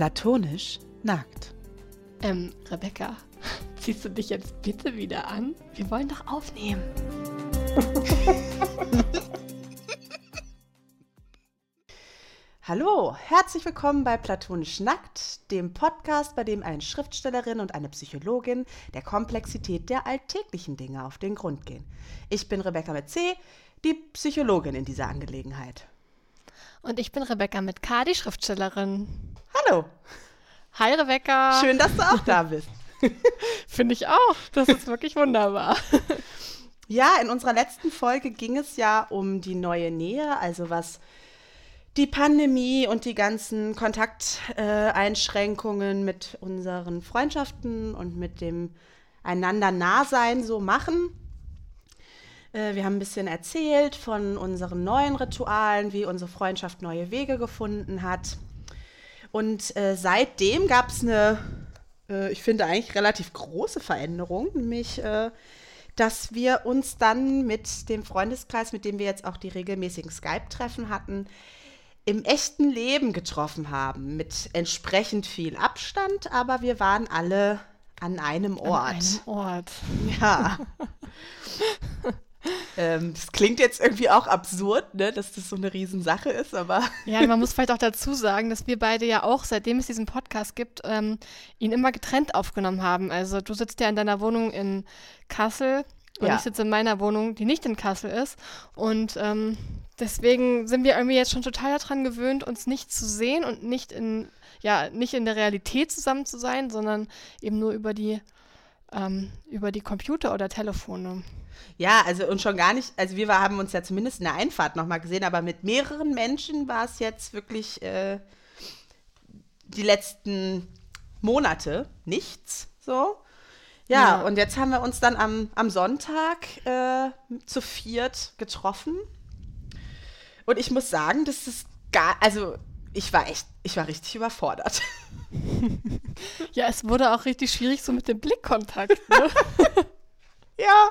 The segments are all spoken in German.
Platonisch nackt. Ähm, Rebecca, ziehst du dich jetzt bitte wieder an? Wir wollen doch aufnehmen. Hallo, herzlich willkommen bei Platonisch Nackt, dem Podcast, bei dem eine Schriftstellerin und eine Psychologin der Komplexität der alltäglichen Dinge auf den Grund gehen. Ich bin Rebecca mit C, die Psychologin in dieser Angelegenheit. Und ich bin Rebecca mit K, die Schriftstellerin. Hallo. Hi Rebecca. Schön, dass du auch da bist. Finde ich auch. Das ist wirklich wunderbar. Ja, in unserer letzten Folge ging es ja um die neue Nähe, also was die Pandemie und die ganzen Kontakteinschränkungen mit unseren Freundschaften und mit dem einander Nahsein so machen. Äh, wir haben ein bisschen erzählt von unseren neuen Ritualen, wie unsere Freundschaft neue Wege gefunden hat. Und äh, seitdem gab es eine, äh, ich finde eigentlich relativ große Veränderung, nämlich, äh, dass wir uns dann mit dem Freundeskreis, mit dem wir jetzt auch die regelmäßigen Skype-Treffen hatten, im echten Leben getroffen haben, mit entsprechend viel Abstand, aber wir waren alle an einem Ort. An einem Ort. Ja. Ähm, das klingt jetzt irgendwie auch absurd, ne, dass das so eine Riesensache ist, aber. Ja, man muss vielleicht auch dazu sagen, dass wir beide ja auch, seitdem es diesen Podcast gibt, ähm, ihn immer getrennt aufgenommen haben. Also du sitzt ja in deiner Wohnung in Kassel und ja. ich sitze in meiner Wohnung, die nicht in Kassel ist. Und ähm, deswegen sind wir irgendwie jetzt schon total daran gewöhnt, uns nicht zu sehen und nicht in, ja, nicht in der Realität zusammen zu sein, sondern eben nur über die, ähm, über die Computer oder Telefone. Ja, also und schon gar nicht, also wir haben uns ja zumindest in der Einfahrt nochmal gesehen, aber mit mehreren Menschen war es jetzt wirklich äh, die letzten Monate nichts so. Ja, ja, und jetzt haben wir uns dann am, am Sonntag äh, zu viert getroffen. Und ich muss sagen, das ist gar, also ich war echt, ich war richtig überfordert. ja, es wurde auch richtig schwierig so mit dem Blickkontakt. Ne? Ja.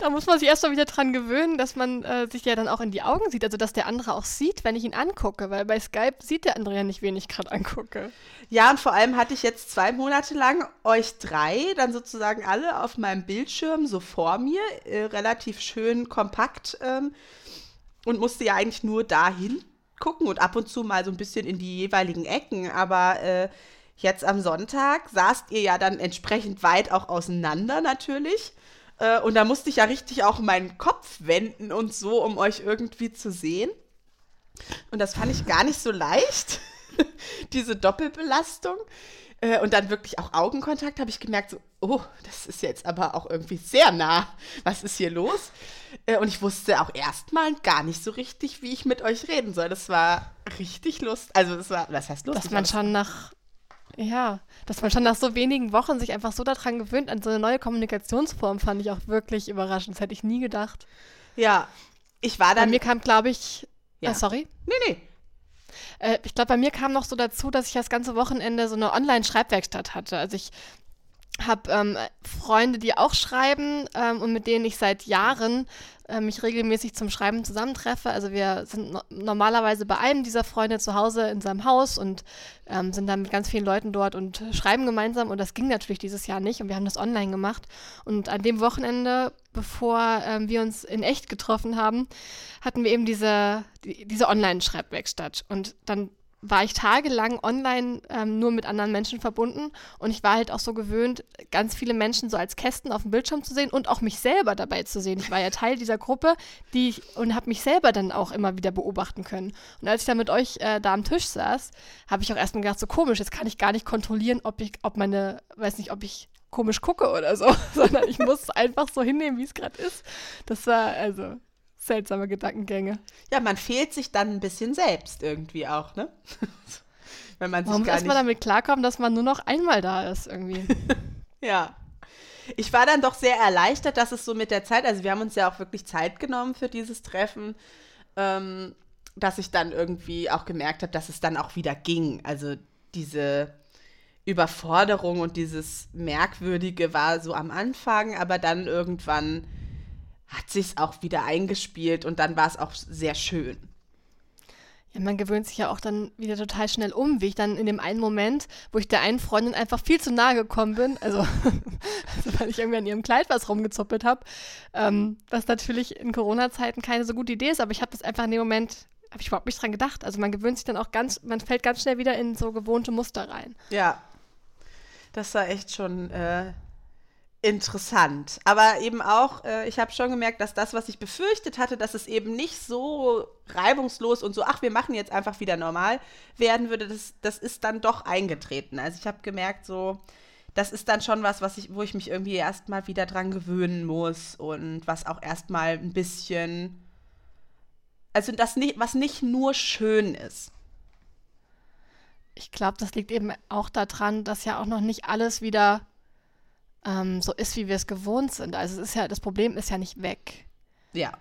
Da muss man sich erst mal wieder dran gewöhnen, dass man äh, sich ja dann auch in die Augen sieht, also dass der andere auch sieht, wenn ich ihn angucke, weil bei Skype sieht der andere ja nicht, wen ich gerade angucke. Ja, und vor allem hatte ich jetzt zwei Monate lang euch drei dann sozusagen alle auf meinem Bildschirm so vor mir, äh, relativ schön kompakt ähm, und musste ja eigentlich nur dahin gucken und ab und zu mal so ein bisschen in die jeweiligen Ecken, aber äh, Jetzt am Sonntag saßt ihr ja dann entsprechend weit auch auseinander natürlich. Äh, und da musste ich ja richtig auch meinen Kopf wenden und so, um euch irgendwie zu sehen. Und das fand ich gar nicht so leicht, diese Doppelbelastung. Äh, und dann wirklich auch Augenkontakt, habe ich gemerkt, so, oh, das ist jetzt aber auch irgendwie sehr nah. Was ist hier los? Äh, und ich wusste auch erstmal gar nicht so richtig, wie ich mit euch reden soll. Das war richtig lustig. Also, das war, was heißt lustig? Dass man schon nach ja, dass man schon nach so wenigen Wochen sich einfach so daran gewöhnt, an so eine neue Kommunikationsform, fand ich auch wirklich überraschend. Das hätte ich nie gedacht. Ja, ich war dann. Bei mir kam, glaube ich. Ja. Äh, sorry? Nee, nee. Äh, ich glaube, bei mir kam noch so dazu, dass ich das ganze Wochenende so eine Online-Schreibwerkstatt hatte. Also ich habe ähm, Freunde, die auch schreiben ähm, und mit denen ich seit Jahren äh, mich regelmäßig zum Schreiben zusammentreffe. Also wir sind no normalerweise bei einem dieser Freunde zu Hause in seinem Haus und ähm, sind dann mit ganz vielen Leuten dort und schreiben gemeinsam. Und das ging natürlich dieses Jahr nicht und wir haben das online gemacht. Und an dem Wochenende, bevor ähm, wir uns in echt getroffen haben, hatten wir eben diese, die, diese Online-Schreibwerkstatt. Und dann war ich tagelang online ähm, nur mit anderen Menschen verbunden und ich war halt auch so gewöhnt, ganz viele Menschen so als Kästen auf dem Bildschirm zu sehen und auch mich selber dabei zu sehen. Ich war ja Teil dieser Gruppe, die ich, und habe mich selber dann auch immer wieder beobachten können. Und als ich dann mit euch äh, da am Tisch saß, habe ich auch erstmal gedacht, so komisch, jetzt kann ich gar nicht kontrollieren, ob ich, ob meine, weiß nicht, ob ich komisch gucke oder so, sondern ich muss es einfach so hinnehmen, wie es gerade ist. Das war also seltsame Gedankengänge. Ja, man fehlt sich dann ein bisschen selbst irgendwie auch, ne? Wenn man sich Warum gar nicht... man damit klarkommen, dass man nur noch einmal da ist irgendwie. ja. Ich war dann doch sehr erleichtert, dass es so mit der Zeit, also wir haben uns ja auch wirklich Zeit genommen für dieses Treffen, ähm, dass ich dann irgendwie auch gemerkt habe, dass es dann auch wieder ging. Also diese Überforderung und dieses Merkwürdige war so am Anfang, aber dann irgendwann hat sich auch wieder eingespielt und dann war es auch sehr schön. Ja, man gewöhnt sich ja auch dann wieder total schnell um, wie ich dann in dem einen Moment, wo ich der einen Freundin einfach viel zu nahe gekommen bin, also, weil ich irgendwie an ihrem Kleid was rumgezuppelt habe, ähm, was natürlich in Corona-Zeiten keine so gute Idee ist, aber ich habe das einfach in dem Moment, habe ich überhaupt nicht dran gedacht. Also man gewöhnt sich dann auch ganz, man fällt ganz schnell wieder in so gewohnte Muster rein. Ja, das war echt schon äh, interessant. Aber eben auch, äh, ich habe schon gemerkt, dass das, was ich befürchtet hatte, dass es eben nicht so reibungslos und so, ach, wir machen jetzt einfach wieder normal werden würde, das, das ist dann doch eingetreten. Also ich habe gemerkt, so, das ist dann schon was, was ich, wo ich mich irgendwie erstmal wieder dran gewöhnen muss und was auch erstmal ein bisschen, also das nicht, was nicht nur schön ist. Ich glaube, das liegt eben auch daran, dass ja auch noch nicht alles wieder ähm, so ist, wie wir es gewohnt sind. Also es ist ja, das Problem ist ja nicht weg. Ja.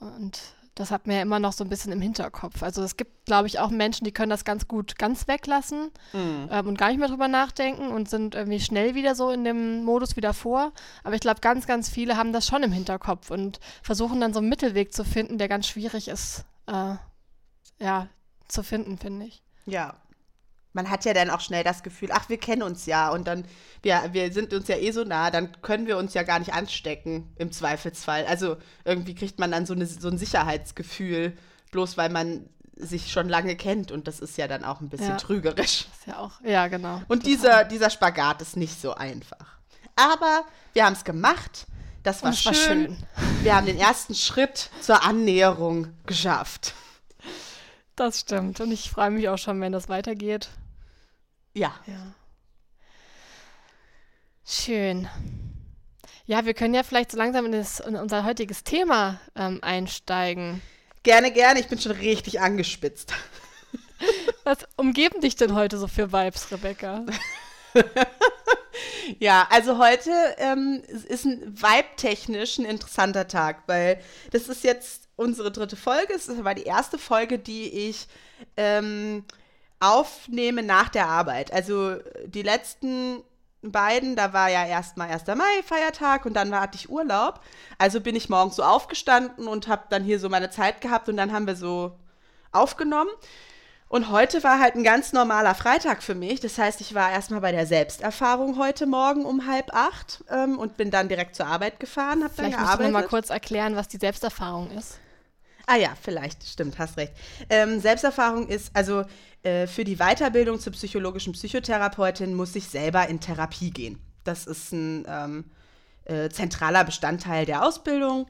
Und das hat mir ja immer noch so ein bisschen im Hinterkopf. Also es gibt, glaube ich, auch Menschen, die können das ganz gut ganz weglassen mhm. ähm, und gar nicht mehr drüber nachdenken und sind irgendwie schnell wieder so in dem Modus wieder vor. Aber ich glaube, ganz, ganz viele haben das schon im Hinterkopf und versuchen dann so einen Mittelweg zu finden, der ganz schwierig ist, äh, ja, zu finden, finde ich. Ja, man hat ja dann auch schnell das Gefühl, ach, wir kennen uns ja und dann, wir, wir sind uns ja eh so nah, dann können wir uns ja gar nicht anstecken im Zweifelsfall. Also irgendwie kriegt man dann so, eine, so ein Sicherheitsgefühl, bloß weil man sich schon lange kennt und das ist ja dann auch ein bisschen ja. trügerisch. ist ja auch, ja, genau. Und dieser, dieser Spagat ist nicht so einfach. Aber wir haben es gemacht. Das war, schön. war schön. Wir haben den ersten Schritt zur Annäherung geschafft. Das stimmt. Und ich freue mich auch schon, wenn das weitergeht. Ja. Ja. Schön. Ja, wir können ja vielleicht so langsam in, das, in unser heutiges Thema ähm, einsteigen. Gerne, gerne. Ich bin schon richtig angespitzt. Was umgeben dich denn heute so für Vibes, Rebecca? ja, also heute ähm, ist ein vibe-technisch ein interessanter Tag, weil das ist jetzt unsere dritte Folge. Es war die erste Folge, die ich ähm, aufnehme nach der Arbeit. Also die letzten beiden, da war ja erstmal 1. Mai Feiertag und dann hatte ich Urlaub. Also bin ich morgens so aufgestanden und habe dann hier so meine Zeit gehabt und dann haben wir so aufgenommen. Und heute war halt ein ganz normaler Freitag für mich. Das heißt, ich war erstmal bei der Selbsterfahrung heute Morgen um halb acht ähm, und bin dann direkt zur Arbeit gefahren, habe dann gearbeitet. Vielleicht du mal kurz erklären, was die Selbsterfahrung ist. Ah ja, vielleicht, stimmt, hast recht. Ähm, Selbsterfahrung ist, also äh, für die Weiterbildung zur psychologischen Psychotherapeutin muss ich selber in Therapie gehen. Das ist ein ähm, äh, zentraler Bestandteil der Ausbildung.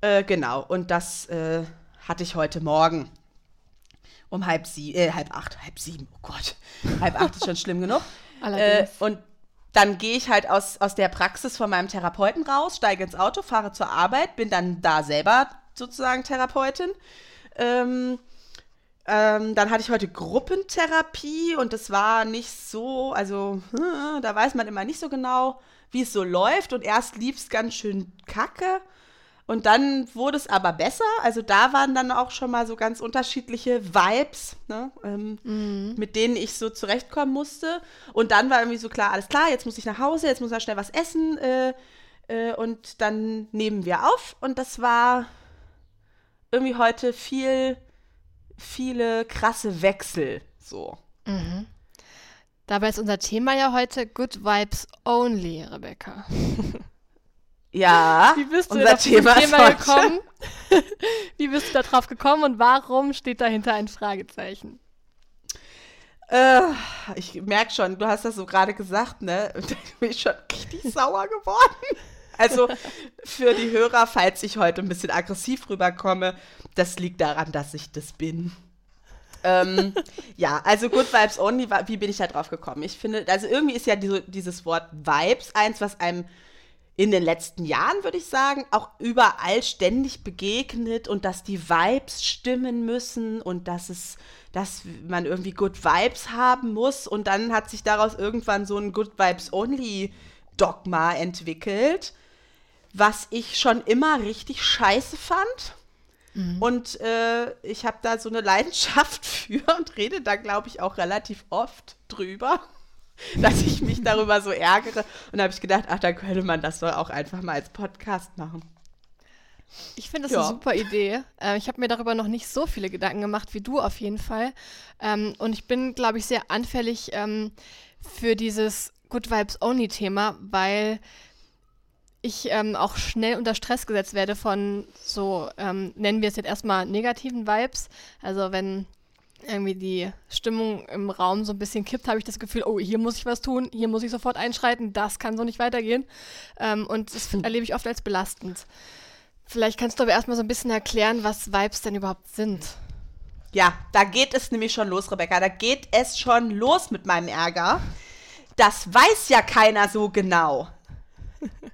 Äh, genau, und das äh, hatte ich heute Morgen um halb sieben, äh, halb acht, halb sieben, oh Gott, halb acht ist schon schlimm genug. Allerdings. Äh, und dann gehe ich halt aus, aus der Praxis von meinem Therapeuten raus, steige ins Auto, fahre zur Arbeit, bin dann da selber sozusagen Therapeutin. Ähm, ähm, dann hatte ich heute Gruppentherapie und das war nicht so, also hm, da weiß man immer nicht so genau, wie es so läuft. Und erst lief es ganz schön kacke. Und dann wurde es aber besser. Also da waren dann auch schon mal so ganz unterschiedliche Vibes, ne, ähm, mhm. mit denen ich so zurechtkommen musste. Und dann war irgendwie so klar, alles klar, jetzt muss ich nach Hause, jetzt muss ich schnell was essen. Äh, äh, und dann nehmen wir auf. Und das war irgendwie heute viel, viele krasse Wechsel so. Mhm. Dabei ist unser Thema ja heute Good Vibes Only, Rebecca. Ja, Wie bist du unser Thema, Thema gekommen? Wie bist du da drauf gekommen und warum steht dahinter ein Fragezeichen? Äh, ich merke schon, du hast das so gerade gesagt, ne? Und ich bin schon richtig sauer geworden. Also für die Hörer, falls ich heute ein bisschen aggressiv rüberkomme, das liegt daran, dass ich das bin. ähm, ja, also Good Vibes Only, wie bin ich da drauf gekommen? Ich finde, also irgendwie ist ja diese, dieses Wort Vibes eins, was einem in den letzten Jahren, würde ich sagen, auch überall ständig begegnet und dass die Vibes stimmen müssen und dass es, dass man irgendwie Good Vibes haben muss und dann hat sich daraus irgendwann so ein Good Vibes Only Dogma entwickelt was ich schon immer richtig scheiße fand. Mhm. Und äh, ich habe da so eine Leidenschaft für und rede da, glaube ich, auch relativ oft drüber, dass ich mich darüber so ärgere. Und da habe ich gedacht, ach, dann könnte man das doch auch einfach mal als Podcast machen. Ich finde das ja. eine super Idee. Äh, ich habe mir darüber noch nicht so viele Gedanken gemacht wie du auf jeden Fall. Ähm, und ich bin, glaube ich, sehr anfällig ähm, für dieses Good Vibes Only Thema, weil ich ähm, auch schnell unter Stress gesetzt werde von so, ähm, nennen wir es jetzt erstmal negativen Vibes. Also wenn irgendwie die Stimmung im Raum so ein bisschen kippt, habe ich das Gefühl, oh, hier muss ich was tun, hier muss ich sofort einschreiten, das kann so nicht weitergehen. Ähm, und das hm. erlebe ich oft als belastend. Vielleicht kannst du aber erstmal so ein bisschen erklären, was Vibes denn überhaupt sind. Ja, da geht es nämlich schon los, Rebecca. Da geht es schon los mit meinem Ärger. Das weiß ja keiner so genau.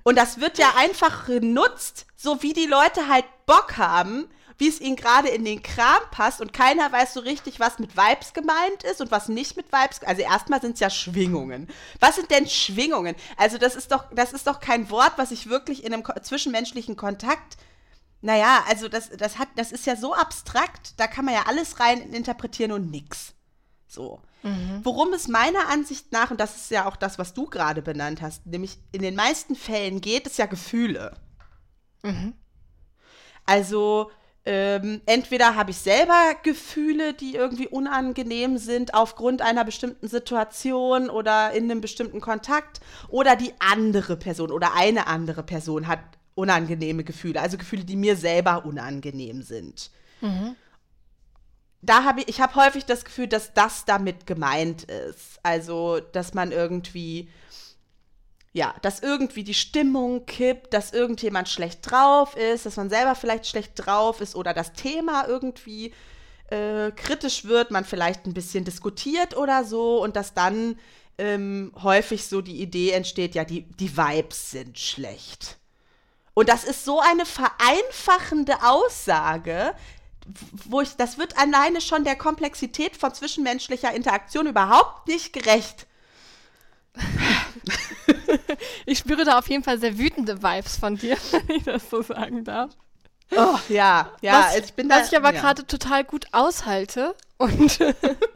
Und das wird ja einfach genutzt, so wie die Leute halt Bock haben, wie es ihnen gerade in den Kram passt und keiner weiß so richtig, was mit Vibes gemeint ist und was nicht mit Vibes. Also erstmal sind es ja Schwingungen. Was sind denn Schwingungen? Also das ist doch, das ist doch kein Wort, was ich wirklich in einem zwischenmenschlichen Kontakt naja, also das, das hat, das ist ja so abstrakt, da kann man ja alles rein interpretieren und nix. So. Mhm. Worum es meiner Ansicht nach, und das ist ja auch das, was du gerade benannt hast, nämlich in den meisten Fällen geht es ja Gefühle. Mhm. Also ähm, entweder habe ich selber Gefühle, die irgendwie unangenehm sind aufgrund einer bestimmten Situation oder in einem bestimmten Kontakt, oder die andere Person oder eine andere Person hat unangenehme Gefühle, also Gefühle, die mir selber unangenehm sind. Mhm. Da habe ich, ich habe häufig das Gefühl, dass das damit gemeint ist. Also, dass man irgendwie ja, dass irgendwie die Stimmung kippt, dass irgendjemand schlecht drauf ist, dass man selber vielleicht schlecht drauf ist oder das Thema irgendwie äh, kritisch wird, man vielleicht ein bisschen diskutiert oder so und dass dann ähm, häufig so die Idee entsteht, ja, die, die Vibes sind schlecht. Und das ist so eine vereinfachende Aussage, wo ich, das wird alleine schon der Komplexität von zwischenmenschlicher Interaktion überhaupt nicht gerecht. ich spüre da auf jeden Fall sehr wütende Vibes von dir, wenn ich das so sagen darf. Oh, ja, ja, was, ich bin da. Was ich aber ja. gerade total gut aushalte und,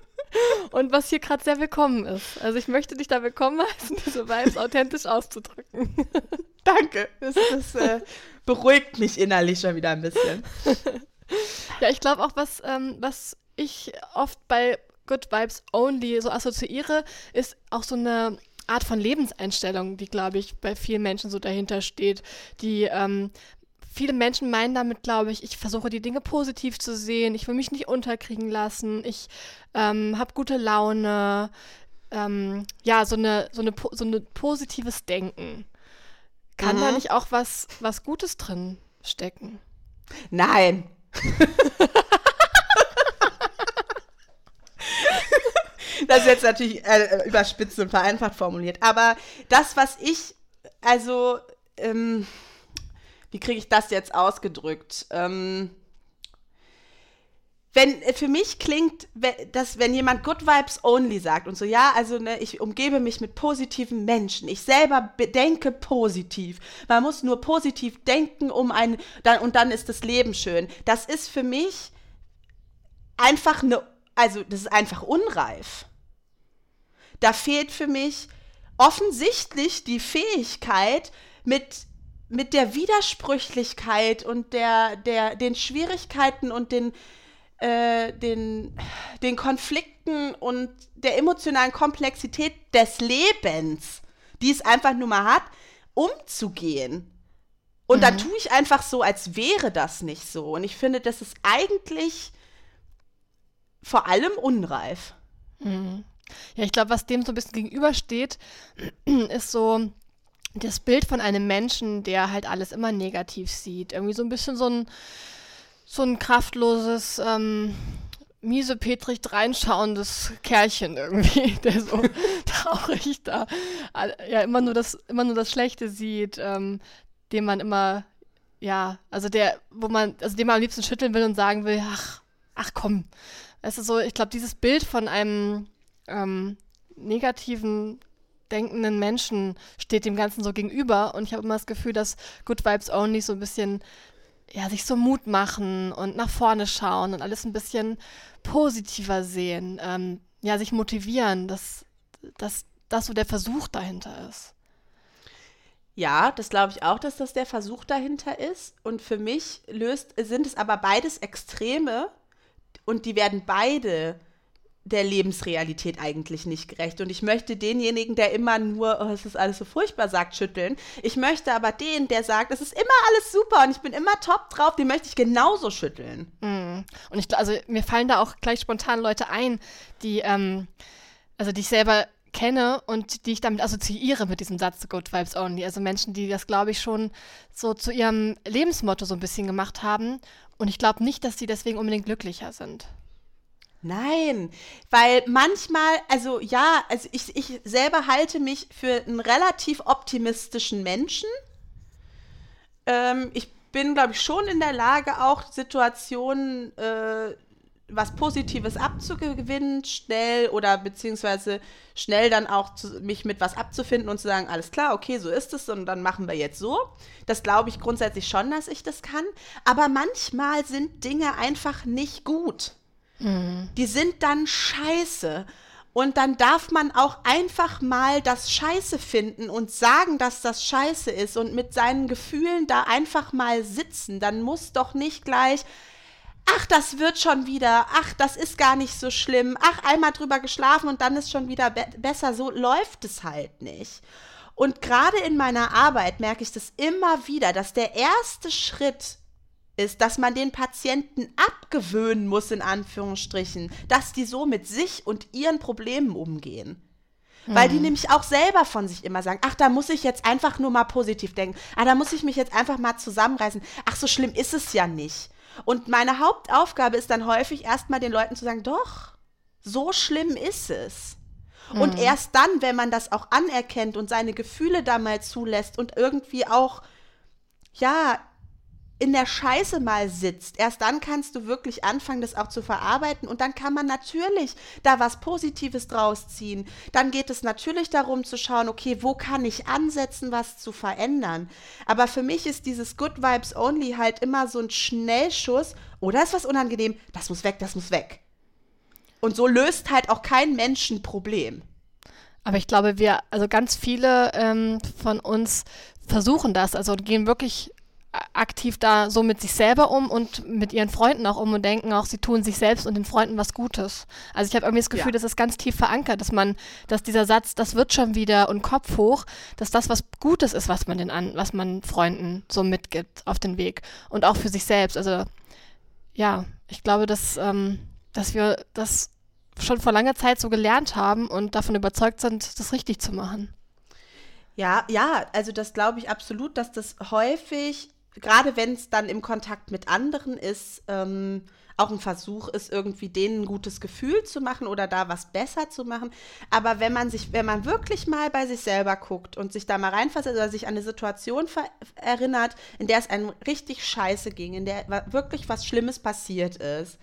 und was hier gerade sehr willkommen ist. Also ich möchte dich da willkommen heißen, diese Vibes authentisch auszudrücken. Danke. Das, das äh, beruhigt mich innerlich schon wieder ein bisschen. ja, ich glaube auch, was, ähm, was ich oft bei Good Vibes Only so assoziiere, ist auch so eine Art von Lebenseinstellung, die, glaube ich, bei vielen Menschen so dahinter steht, die ähm, viele Menschen meinen damit, glaube ich, ich versuche die Dinge positiv zu sehen, ich will mich nicht unterkriegen lassen, ich ähm, habe gute Laune, ähm, ja, so eine, so eine, so eine positives Denken. Kann mhm. da nicht auch was, was Gutes drin stecken? Nein. das ist jetzt natürlich äh, überspitzt und vereinfacht formuliert. Aber das, was ich, also, ähm, wie kriege ich das jetzt ausgedrückt? Ähm, wenn äh, für mich klingt, dass wenn jemand Good Vibes Only sagt und so, ja, also ne, ich umgebe mich mit positiven Menschen, ich selber denke positiv. Man muss nur positiv denken, um ein dann und dann ist das Leben schön. Das ist für mich einfach eine, also das ist einfach unreif. Da fehlt für mich offensichtlich die Fähigkeit, mit, mit der Widersprüchlichkeit und der, der, den Schwierigkeiten und den, äh, den, den Konflikten und der emotionalen Komplexität des Lebens, die es einfach nur mal hat, umzugehen. Und mhm. dann tue ich einfach so, als wäre das nicht so. Und ich finde, das ist eigentlich vor allem unreif. Mhm. Ja, ich glaube, was dem so ein bisschen gegenübersteht, ist so das Bild von einem Menschen, der halt alles immer negativ sieht. Irgendwie so ein bisschen so ein, so ein kraftloses, ähm, miese Petrich reinschauendes Kerlchen irgendwie, der so traurig da ja immer nur das, immer nur das Schlechte sieht, ähm, dem man immer, ja, also der, wo man, also dem man am liebsten schütteln will und sagen will, ach, ach komm. Es ist so, ich glaube, dieses Bild von einem ähm, negativen denkenden Menschen steht dem Ganzen so gegenüber. Und ich habe immer das Gefühl, dass Good Vibes Only so ein bisschen, ja, sich so Mut machen und nach vorne schauen und alles ein bisschen positiver sehen, ähm, ja, sich motivieren, dass, dass das so der Versuch dahinter ist. Ja, das glaube ich auch, dass das der Versuch dahinter ist. Und für mich löst, sind es aber beides Extreme und die werden beide der Lebensrealität eigentlich nicht gerecht. Und ich möchte denjenigen, der immer nur, oh, es ist alles so furchtbar sagt, schütteln. Ich möchte aber den, der sagt, es ist immer alles super und ich bin immer top drauf, den möchte ich genauso schütteln. Mm. Und ich, also mir fallen da auch gleich spontan Leute ein, die, ähm, also die ich selber kenne und die ich damit assoziiere mit diesem Satz Good Vibes Only. Also Menschen, die das, glaube ich, schon so zu ihrem Lebensmotto so ein bisschen gemacht haben. Und ich glaube nicht, dass sie deswegen unbedingt glücklicher sind. Nein, weil manchmal, also ja, also ich, ich selber halte mich für einen relativ optimistischen Menschen. Ähm, ich bin, glaube ich, schon in der Lage, auch Situationen, äh, was Positives abzugewinnen, schnell oder beziehungsweise schnell dann auch zu, mich mit was abzufinden und zu sagen, alles klar, okay, so ist es und dann machen wir jetzt so. Das glaube ich grundsätzlich schon, dass ich das kann. Aber manchmal sind Dinge einfach nicht gut. Die sind dann scheiße. Und dann darf man auch einfach mal das Scheiße finden und sagen, dass das Scheiße ist und mit seinen Gefühlen da einfach mal sitzen. Dann muss doch nicht gleich, ach, das wird schon wieder, ach, das ist gar nicht so schlimm, ach, einmal drüber geschlafen und dann ist schon wieder be besser. So läuft es halt nicht. Und gerade in meiner Arbeit merke ich das immer wieder, dass der erste Schritt ist, dass man den Patienten abgewöhnen muss, in Anführungsstrichen, dass die so mit sich und ihren Problemen umgehen. Mhm. Weil die mhm. nämlich auch selber von sich immer sagen, ach, da muss ich jetzt einfach nur mal positiv denken. Ah, da muss ich mich jetzt einfach mal zusammenreißen. Ach, so schlimm ist es ja nicht. Und meine Hauptaufgabe ist dann häufig erstmal den Leuten zu sagen, doch, so schlimm ist es. Mhm. Und erst dann, wenn man das auch anerkennt und seine Gefühle da mal zulässt und irgendwie auch, ja, in der Scheiße mal sitzt, erst dann kannst du wirklich anfangen, das auch zu verarbeiten und dann kann man natürlich da was Positives draus ziehen. Dann geht es natürlich darum zu schauen, okay, wo kann ich ansetzen, was zu verändern. Aber für mich ist dieses Good Vibes Only halt immer so ein Schnellschuss, oder oh, ist was unangenehm, das muss weg, das muss weg. Und so löst halt auch kein Mensch ein Problem. Aber ich glaube, wir, also ganz viele ähm, von uns versuchen das, also gehen wirklich aktiv da so mit sich selber um und mit ihren Freunden auch um und denken auch, sie tun sich selbst und den Freunden was Gutes. Also ich habe irgendwie das Gefühl, ja. das ist ganz tief verankert, dass man, dass dieser Satz, das wird schon wieder und Kopf hoch, dass das was Gutes ist, was man den an, was man Freunden so mitgibt auf den Weg und auch für sich selbst. Also ja, ich glaube, dass, ähm, dass wir das schon vor langer Zeit so gelernt haben und davon überzeugt sind, das richtig zu machen. Ja, ja, also das glaube ich absolut, dass das häufig gerade wenn es dann im Kontakt mit anderen ist, ähm, auch ein Versuch ist, irgendwie denen ein gutes Gefühl zu machen oder da was besser zu machen. Aber wenn man sich, wenn man wirklich mal bei sich selber guckt und sich da mal reinversetzt oder sich an eine Situation erinnert, in der es einem richtig scheiße ging, in der wirklich was Schlimmes passiert ist,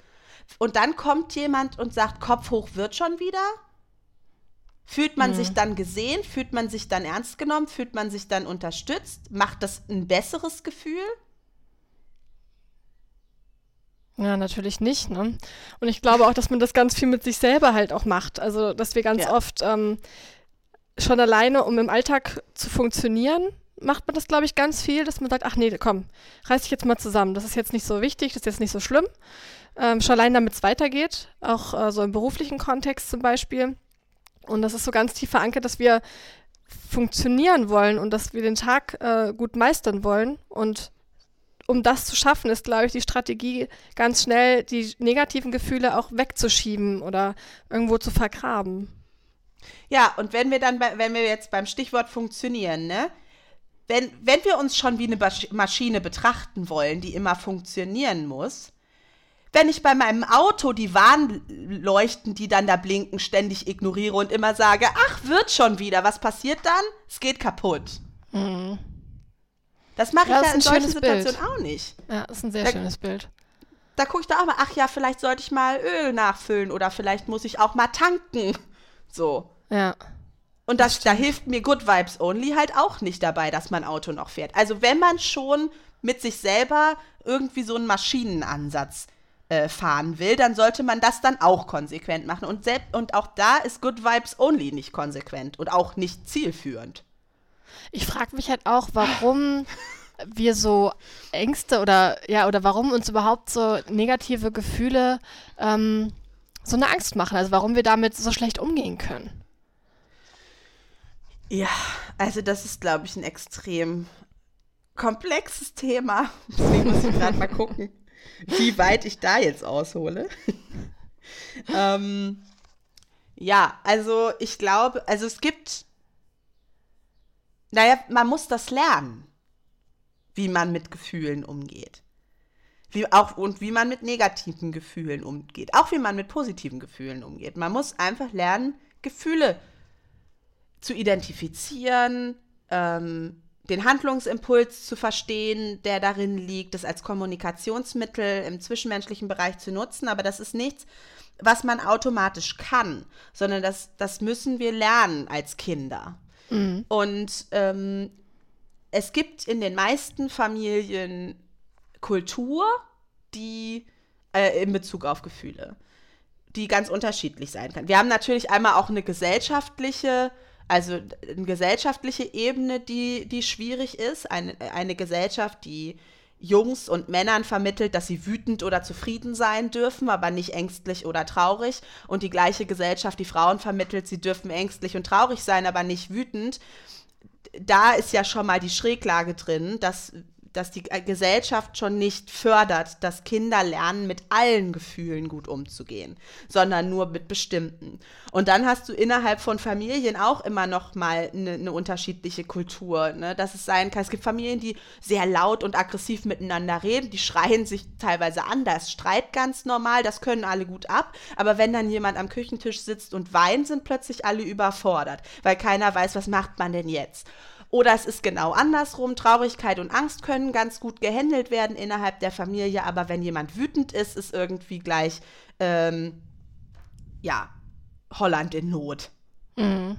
und dann kommt jemand und sagt, Kopf hoch wird schon wieder, Fühlt man mhm. sich dann gesehen? Fühlt man sich dann ernst genommen? Fühlt man sich dann unterstützt? Macht das ein besseres Gefühl? Ja, natürlich nicht. Ne? Und ich glaube auch, dass man das ganz viel mit sich selber halt auch macht. Also, dass wir ganz ja. oft ähm, schon alleine, um im Alltag zu funktionieren, macht man das, glaube ich, ganz viel, dass man sagt, ach nee, komm, reiß dich jetzt mal zusammen. Das ist jetzt nicht so wichtig, das ist jetzt nicht so schlimm. Ähm, schon allein damit es weitergeht, auch äh, so im beruflichen Kontext zum Beispiel. Und das ist so ganz tief verankert, dass wir funktionieren wollen und dass wir den Tag äh, gut meistern wollen. Und um das zu schaffen, ist, glaube ich, die Strategie, ganz schnell die negativen Gefühle auch wegzuschieben oder irgendwo zu vergraben. Ja, und wenn wir dann, bei, wenn wir jetzt beim Stichwort funktionieren, ne? Wenn, wenn wir uns schon wie eine Maschine betrachten wollen, die immer funktionieren muss, wenn ich bei meinem Auto die Warnleuchten, die dann da blinken, ständig ignoriere und immer sage, ach, wird schon wieder, was passiert dann? Es geht kaputt. Mhm. Das mache ja, ich ja in solchen Situationen auch nicht. Ja, das ist ein sehr da, schönes Bild. Da gucke ich da auch mal, ach ja, vielleicht sollte ich mal Öl nachfüllen oder vielleicht muss ich auch mal tanken. So. Ja. Und das, das da hilft mir Good Vibes Only halt auch nicht dabei, dass mein Auto noch fährt. Also wenn man schon mit sich selber irgendwie so einen Maschinenansatz äh, fahren will, dann sollte man das dann auch konsequent machen. Und, selbst, und auch da ist Good Vibes Only nicht konsequent und auch nicht zielführend. Ich frage mich halt auch, warum wir so Ängste oder ja, oder warum uns überhaupt so negative Gefühle ähm, so eine Angst machen. Also warum wir damit so schlecht umgehen können. Ja, also das ist, glaube ich, ein extrem komplexes Thema. Deswegen muss ich gerade mal gucken, wie weit ich da jetzt aushole. ähm, ja, also ich glaube, also es gibt, naja, man muss das lernen, wie man mit Gefühlen umgeht. Wie auch, und wie man mit negativen Gefühlen umgeht. Auch wie man mit positiven Gefühlen umgeht. Man muss einfach lernen, Gefühle zu identifizieren, ähm, den Handlungsimpuls zu verstehen, der darin liegt, das als Kommunikationsmittel im zwischenmenschlichen Bereich zu nutzen. Aber das ist nichts, was man automatisch kann, sondern das, das müssen wir lernen als Kinder. Mhm. Und ähm, es gibt in den meisten Familien Kultur, die äh, in Bezug auf Gefühle, die ganz unterschiedlich sein kann. Wir haben natürlich einmal auch eine gesellschaftliche also eine gesellschaftliche Ebene, die, die schwierig ist. Eine, eine Gesellschaft, die Jungs und Männern vermittelt, dass sie wütend oder zufrieden sein dürfen, aber nicht ängstlich oder traurig. Und die gleiche Gesellschaft, die Frauen vermittelt, sie dürfen ängstlich und traurig sein, aber nicht wütend. Da ist ja schon mal die Schräglage drin, dass dass die Gesellschaft schon nicht fördert, dass Kinder lernen, mit allen Gefühlen gut umzugehen, sondern nur mit bestimmten. Und dann hast du innerhalb von Familien auch immer noch mal eine ne unterschiedliche Kultur, ne? dass es sein kann. Es gibt Familien, die sehr laut und aggressiv miteinander reden, die schreien sich teilweise an, da ist Streit ganz normal, das können alle gut ab. Aber wenn dann jemand am Küchentisch sitzt und weint, sind plötzlich alle überfordert, weil keiner weiß, was macht man denn jetzt. Oder es ist genau andersrum. Traurigkeit und Angst können ganz gut gehandelt werden innerhalb der Familie, aber wenn jemand wütend ist, ist irgendwie gleich, ähm, ja, Holland in Not. Mhm.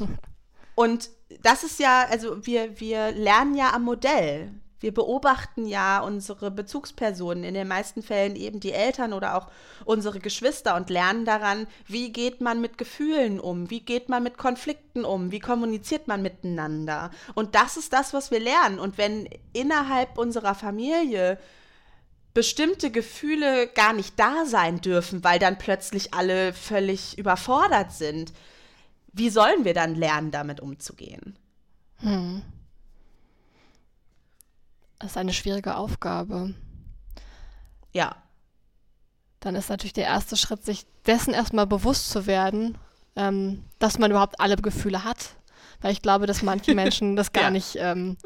und das ist ja, also wir, wir lernen ja am Modell wir beobachten ja unsere Bezugspersonen, in den meisten Fällen eben die Eltern oder auch unsere Geschwister und lernen daran, wie geht man mit Gefühlen um, wie geht man mit Konflikten um, wie kommuniziert man miteinander. Und das ist das, was wir lernen. Und wenn innerhalb unserer Familie bestimmte Gefühle gar nicht da sein dürfen, weil dann plötzlich alle völlig überfordert sind, wie sollen wir dann lernen, damit umzugehen? Hm. Das ist eine schwierige Aufgabe. Ja. Dann ist natürlich der erste Schritt, sich dessen erstmal bewusst zu werden, ähm, dass man überhaupt alle Gefühle hat. Weil ich glaube, dass manche Menschen das gar ja. nicht, ähm,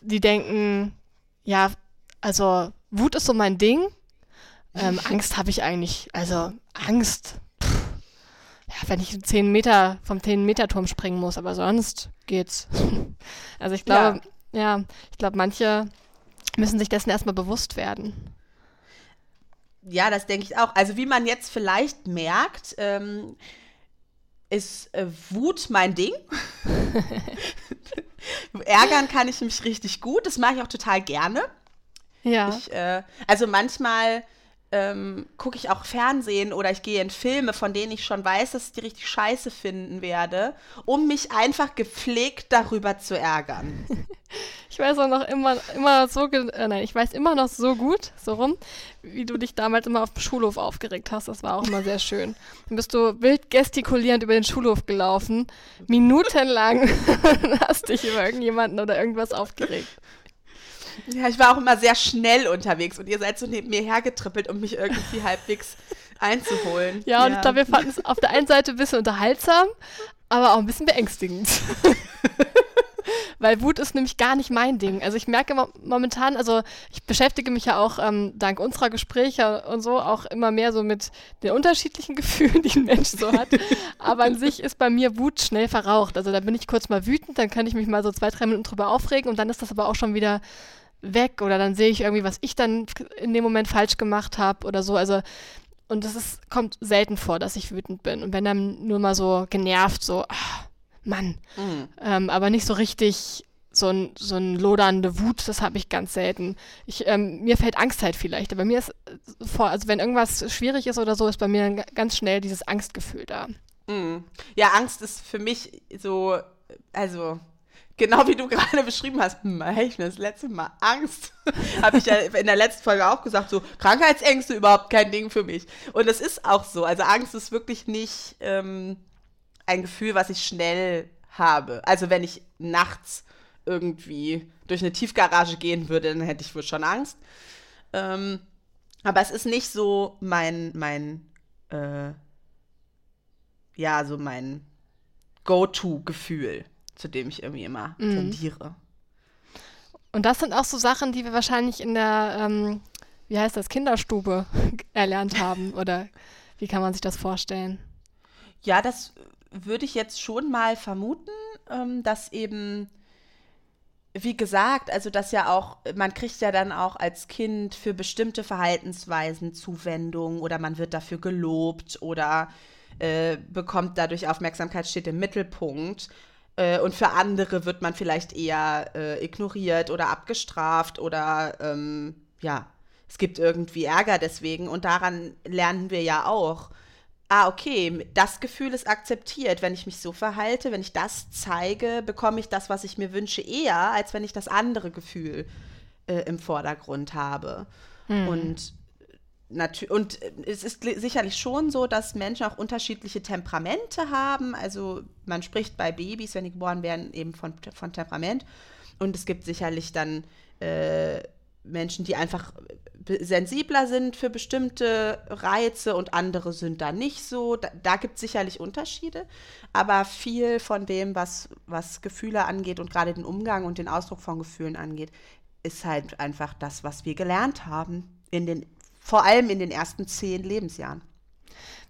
die denken, ja, also Wut ist so mein Ding. Ähm, Angst habe ich eigentlich, also Angst, pff, ja, wenn ich 10 Meter vom 10-Meter-Turm springen muss, aber sonst geht's. also ich glaube, ja. Ja, ich glaube, manche müssen sich dessen erstmal bewusst werden. Ja, das denke ich auch. Also wie man jetzt vielleicht merkt, ähm, ist äh, Wut mein Ding. Ärgern kann ich mich richtig gut. Das mache ich auch total gerne. Ja. Ich, äh, also manchmal ähm, gucke ich auch Fernsehen oder ich gehe in Filme, von denen ich schon weiß, dass ich die richtig scheiße finden werde, um mich einfach gepflegt darüber zu ärgern. Ich weiß auch noch immer, immer so, äh, nein, ich weiß immer noch so gut, so rum, wie du dich damals immer auf dem Schulhof aufgeregt hast. Das war auch immer sehr schön. Dann bist du wild gestikulierend über den Schulhof gelaufen, minutenlang hast dich über irgendjemanden oder irgendwas aufgeregt. Ja, ich war auch immer sehr schnell unterwegs und ihr seid so neben mir hergetrippelt, um mich irgendwie halbwegs einzuholen. Ja, und ja. ich glaube, wir fanden es auf der einen Seite ein bisschen unterhaltsam, aber auch ein bisschen beängstigend. Weil Wut ist nämlich gar nicht mein Ding. Also ich merke momentan, also ich beschäftige mich ja auch ähm, dank unserer Gespräche und so auch immer mehr so mit den unterschiedlichen Gefühlen, die ein Mensch so hat. Aber an sich ist bei mir Wut schnell verraucht. Also da bin ich kurz mal wütend, dann kann ich mich mal so zwei, drei Minuten drüber aufregen und dann ist das aber auch schon wieder weg oder dann sehe ich irgendwie, was ich dann in dem Moment falsch gemacht habe oder so. Also und es ist, kommt selten vor, dass ich wütend bin. Und wenn dann nur mal so genervt, so, ach, Mann. Mhm. Ähm, aber nicht so richtig so ein, so ein lodernde Wut, das habe ich ganz selten. Ich, ähm, mir fällt Angst halt vielleicht, aber mir ist äh, vor, also wenn irgendwas schwierig ist oder so, ist bei mir ganz schnell dieses Angstgefühl da. Mhm. Ja, Angst ist für mich so, also genau wie du gerade beschrieben hast, hm, ich mir das letzte Mal Angst. habe ich ja in der letzten Folge auch gesagt, so Krankheitsängste überhaupt kein Ding für mich. Und es ist auch so. Also Angst ist wirklich nicht ähm, ein Gefühl, was ich schnell habe. Also wenn ich nachts irgendwie durch eine Tiefgarage gehen würde, dann hätte ich wohl schon Angst. Ähm, aber es ist nicht so mein, mein, äh, ja, so mein Go-To-Gefühl, zu dem ich irgendwie immer mhm. tendiere. Und das sind auch so Sachen, die wir wahrscheinlich in der, ähm, wie heißt das, Kinderstube erlernt haben. Oder wie kann man sich das vorstellen? Ja, das würde ich jetzt schon mal vermuten, ähm, dass eben, wie gesagt, also dass ja auch, man kriegt ja dann auch als Kind für bestimmte Verhaltensweisen Zuwendung oder man wird dafür gelobt oder äh, bekommt dadurch Aufmerksamkeit, steht im Mittelpunkt. Äh, und für andere wird man vielleicht eher äh, ignoriert oder abgestraft oder ähm, ja, es gibt irgendwie Ärger deswegen. Und daran lernen wir ja auch. Ah, okay, das Gefühl ist akzeptiert. Wenn ich mich so verhalte, wenn ich das zeige, bekomme ich das, was ich mir wünsche, eher, als wenn ich das andere Gefühl äh, im Vordergrund habe. Hm. Und und es ist sicherlich schon so, dass Menschen auch unterschiedliche Temperamente haben. Also man spricht bei Babys, wenn die geboren werden, eben von, von Temperament. Und es gibt sicherlich dann äh, Menschen, die einfach sensibler sind für bestimmte Reize und andere sind da nicht so. Da, da gibt es sicherlich Unterschiede. Aber viel von dem, was, was Gefühle angeht und gerade den Umgang und den Ausdruck von Gefühlen angeht, ist halt einfach das, was wir gelernt haben in den vor allem in den ersten zehn Lebensjahren.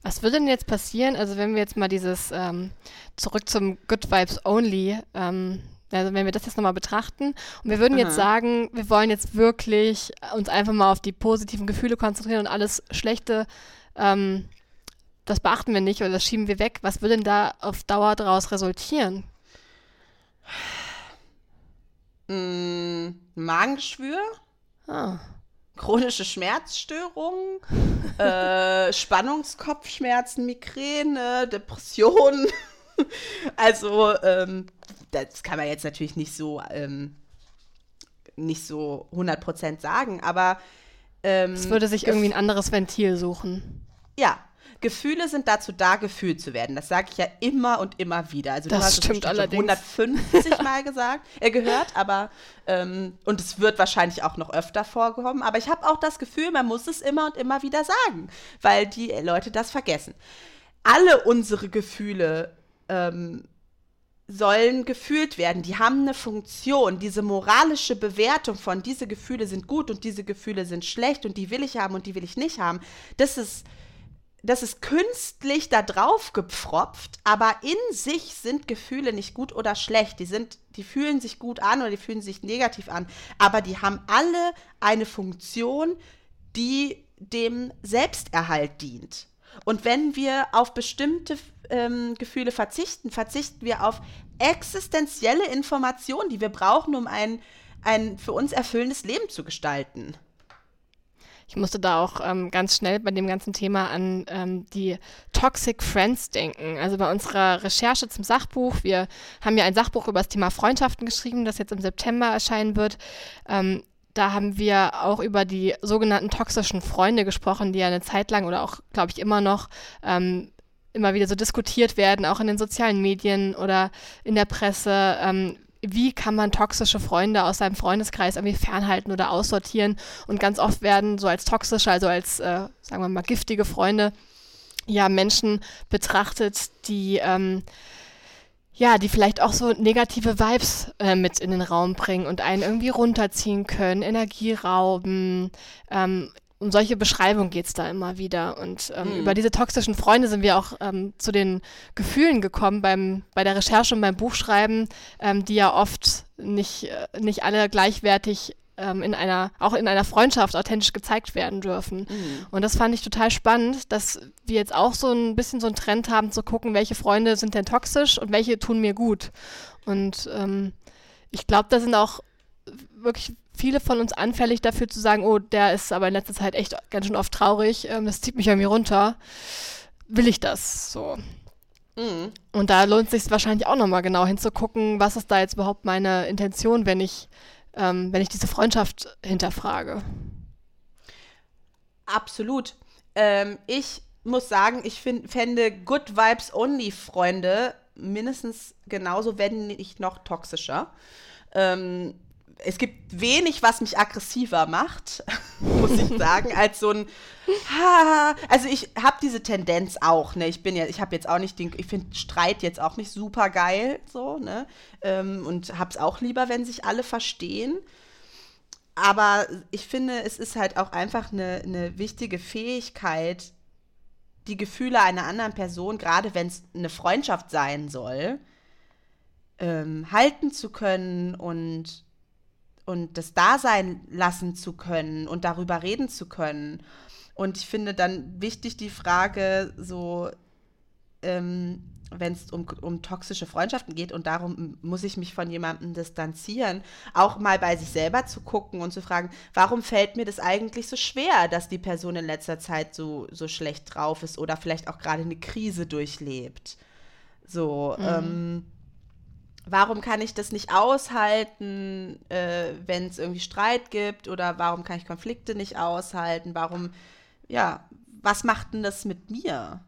Was würde denn jetzt passieren, also wenn wir jetzt mal dieses ähm, zurück zum Good Vibes Only, ähm, also wenn wir das jetzt nochmal betrachten und wir würden Aha. jetzt sagen, wir wollen jetzt wirklich uns einfach mal auf die positiven Gefühle konzentrieren und alles Schlechte, ähm, das beachten wir nicht oder das schieben wir weg. Was würde denn da auf Dauer daraus resultieren? Mm, Magengeschwür. Ah chronische Schmerzstörungen, äh, Spannungskopfschmerzen, Migräne, Depressionen. also ähm, das kann man jetzt natürlich nicht so ähm, nicht so 100% sagen, aber ähm, es würde sich irgendwie ein anderes Ventil suchen. Ja, Gefühle sind dazu da, gefühlt zu werden. Das sage ich ja immer und immer wieder. Also das du hast stimmt allerdings. 150 Mal gesagt, äh, gehört, aber ähm, und es wird wahrscheinlich auch noch öfter vorkommen. Aber ich habe auch das Gefühl, man muss es immer und immer wieder sagen, weil die Leute das vergessen. Alle unsere Gefühle ähm, sollen gefühlt werden. Die haben eine Funktion. Diese moralische Bewertung von diese Gefühle sind gut und diese Gefühle sind schlecht und die will ich haben und die will ich nicht haben. Das ist das ist künstlich da drauf gepfropft, aber in sich sind Gefühle nicht gut oder schlecht. Die sind, die fühlen sich gut an oder die fühlen sich negativ an, aber die haben alle eine Funktion, die dem Selbsterhalt dient. Und wenn wir auf bestimmte ähm, Gefühle verzichten, verzichten wir auf existenzielle Informationen, die wir brauchen, um ein, ein für uns erfüllendes Leben zu gestalten. Ich musste da auch ähm, ganz schnell bei dem ganzen Thema an ähm, die Toxic Friends denken. Also bei unserer Recherche zum Sachbuch, wir haben ja ein Sachbuch über das Thema Freundschaften geschrieben, das jetzt im September erscheinen wird. Ähm, da haben wir auch über die sogenannten toxischen Freunde gesprochen, die ja eine Zeit lang oder auch, glaube ich, immer noch ähm, immer wieder so diskutiert werden, auch in den sozialen Medien oder in der Presse. Ähm, wie kann man toxische Freunde aus seinem Freundeskreis irgendwie fernhalten oder aussortieren. Und ganz oft werden so als toxische, also als, äh, sagen wir mal, giftige Freunde, ja, Menschen betrachtet, die, ähm, ja, die vielleicht auch so negative Vibes äh, mit in den Raum bringen und einen irgendwie runterziehen können, Energie rauben, ähm, um solche Beschreibungen geht es da immer wieder. Und ähm, mhm. über diese toxischen Freunde sind wir auch ähm, zu den Gefühlen gekommen beim, bei der Recherche und beim Buchschreiben, ähm, die ja oft nicht, äh, nicht alle gleichwertig ähm, in einer, auch in einer Freundschaft authentisch gezeigt werden dürfen. Mhm. Und das fand ich total spannend, dass wir jetzt auch so ein bisschen so einen Trend haben zu gucken, welche Freunde sind denn toxisch und welche tun mir gut. Und ähm, ich glaube, da sind auch wirklich viele von uns anfällig dafür zu sagen, oh, der ist aber in letzter Zeit echt ganz schön oft traurig, ähm, das zieht mich irgendwie runter. Will ich das so? Mhm. Und da lohnt es sich wahrscheinlich auch nochmal genau hinzugucken, was ist da jetzt überhaupt meine Intention, wenn ich, ähm, wenn ich diese Freundschaft hinterfrage. Absolut. Ähm, ich muss sagen, ich find, fände Good Vibes Only Freunde mindestens genauso, wenn nicht noch toxischer. Ähm, es gibt wenig, was mich aggressiver macht, muss ich sagen, als so ein ha, also ich habe diese Tendenz auch, ne? Ich bin ja, ich habe jetzt auch nicht den, ich finde Streit jetzt auch nicht super geil, so, ne? Ähm, und hab's auch lieber, wenn sich alle verstehen. Aber ich finde, es ist halt auch einfach eine, eine wichtige Fähigkeit, die Gefühle einer anderen Person, gerade wenn es eine Freundschaft sein soll, ähm, halten zu können und, und das da sein lassen zu können und darüber reden zu können. Und ich finde dann wichtig die Frage, so, ähm, wenn es um, um toxische Freundschaften geht und darum muss ich mich von jemandem distanzieren, auch mal bei sich selber zu gucken und zu fragen, warum fällt mir das eigentlich so schwer, dass die Person in letzter Zeit so, so schlecht drauf ist oder vielleicht auch gerade eine Krise durchlebt. So, mhm. ähm, warum kann ich das nicht aushalten, äh, wenn es irgendwie Streit gibt oder warum kann ich Konflikte nicht aushalten, warum, ja, was macht denn das mit mir?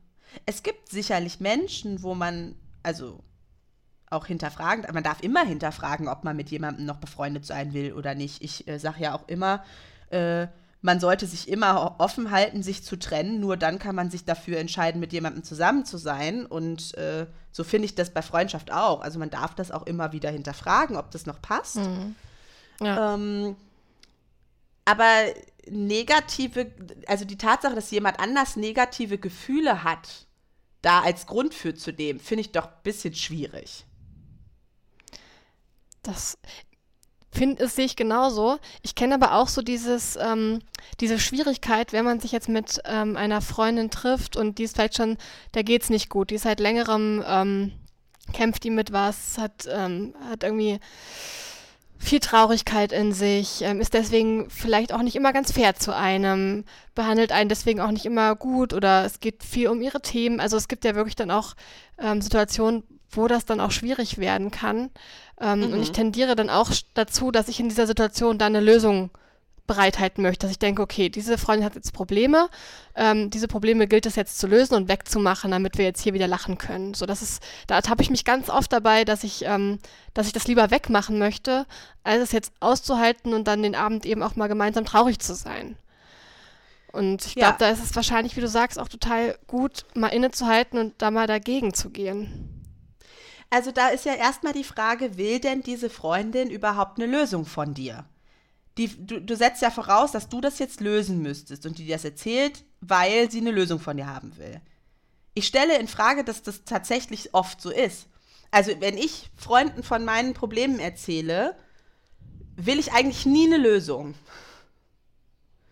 Es gibt sicherlich Menschen, wo man, also auch hinterfragen, man darf immer hinterfragen, ob man mit jemandem noch befreundet sein will oder nicht. Ich äh, sage ja auch immer, äh, man sollte sich immer offen halten, sich zu trennen. Nur dann kann man sich dafür entscheiden, mit jemandem zusammen zu sein. Und äh, so finde ich das bei Freundschaft auch. Also man darf das auch immer wieder hinterfragen, ob das noch passt. Mhm. Ja. Ähm, aber negative, also die Tatsache, dass jemand anders negative Gefühle hat, da als Grund für zu nehmen, finde ich doch ein bisschen schwierig. Das finde sehe ich genauso. Ich kenne aber auch so dieses, ähm, diese Schwierigkeit, wenn man sich jetzt mit ähm, einer Freundin trifft und die ist vielleicht schon, da geht es nicht gut, die ist seit längerem, ähm, kämpft die mit was, hat, ähm, hat irgendwie viel Traurigkeit in sich, ähm, ist deswegen vielleicht auch nicht immer ganz fair zu einem, behandelt einen deswegen auch nicht immer gut oder es geht viel um ihre Themen. Also es gibt ja wirklich dann auch ähm, Situationen, wo das dann auch schwierig werden kann. Ähm, mhm. Und ich tendiere dann auch dazu, dass ich in dieser Situation dann eine Lösung bereithalten möchte, dass ich denke, okay, diese Freundin hat jetzt Probleme, ähm, diese Probleme gilt es jetzt zu lösen und wegzumachen, damit wir jetzt hier wieder lachen können. So, das ist, da ertappe ich mich ganz oft dabei, dass ich, ähm, dass ich das lieber wegmachen möchte, als es jetzt auszuhalten und dann den Abend eben auch mal gemeinsam traurig zu sein. Und ich glaube, ja. da ist es wahrscheinlich, wie du sagst, auch total gut, mal innezuhalten und da mal dagegen zu gehen. Also da ist ja erstmal die Frage, will denn diese Freundin überhaupt eine Lösung von dir? die, du, du setzt ja voraus, dass du das jetzt lösen müsstest und die dir das erzählt, weil sie eine Lösung von dir haben will. Ich stelle in Frage, dass das tatsächlich oft so ist. Also, wenn ich Freunden von meinen Problemen erzähle, will ich eigentlich nie eine Lösung.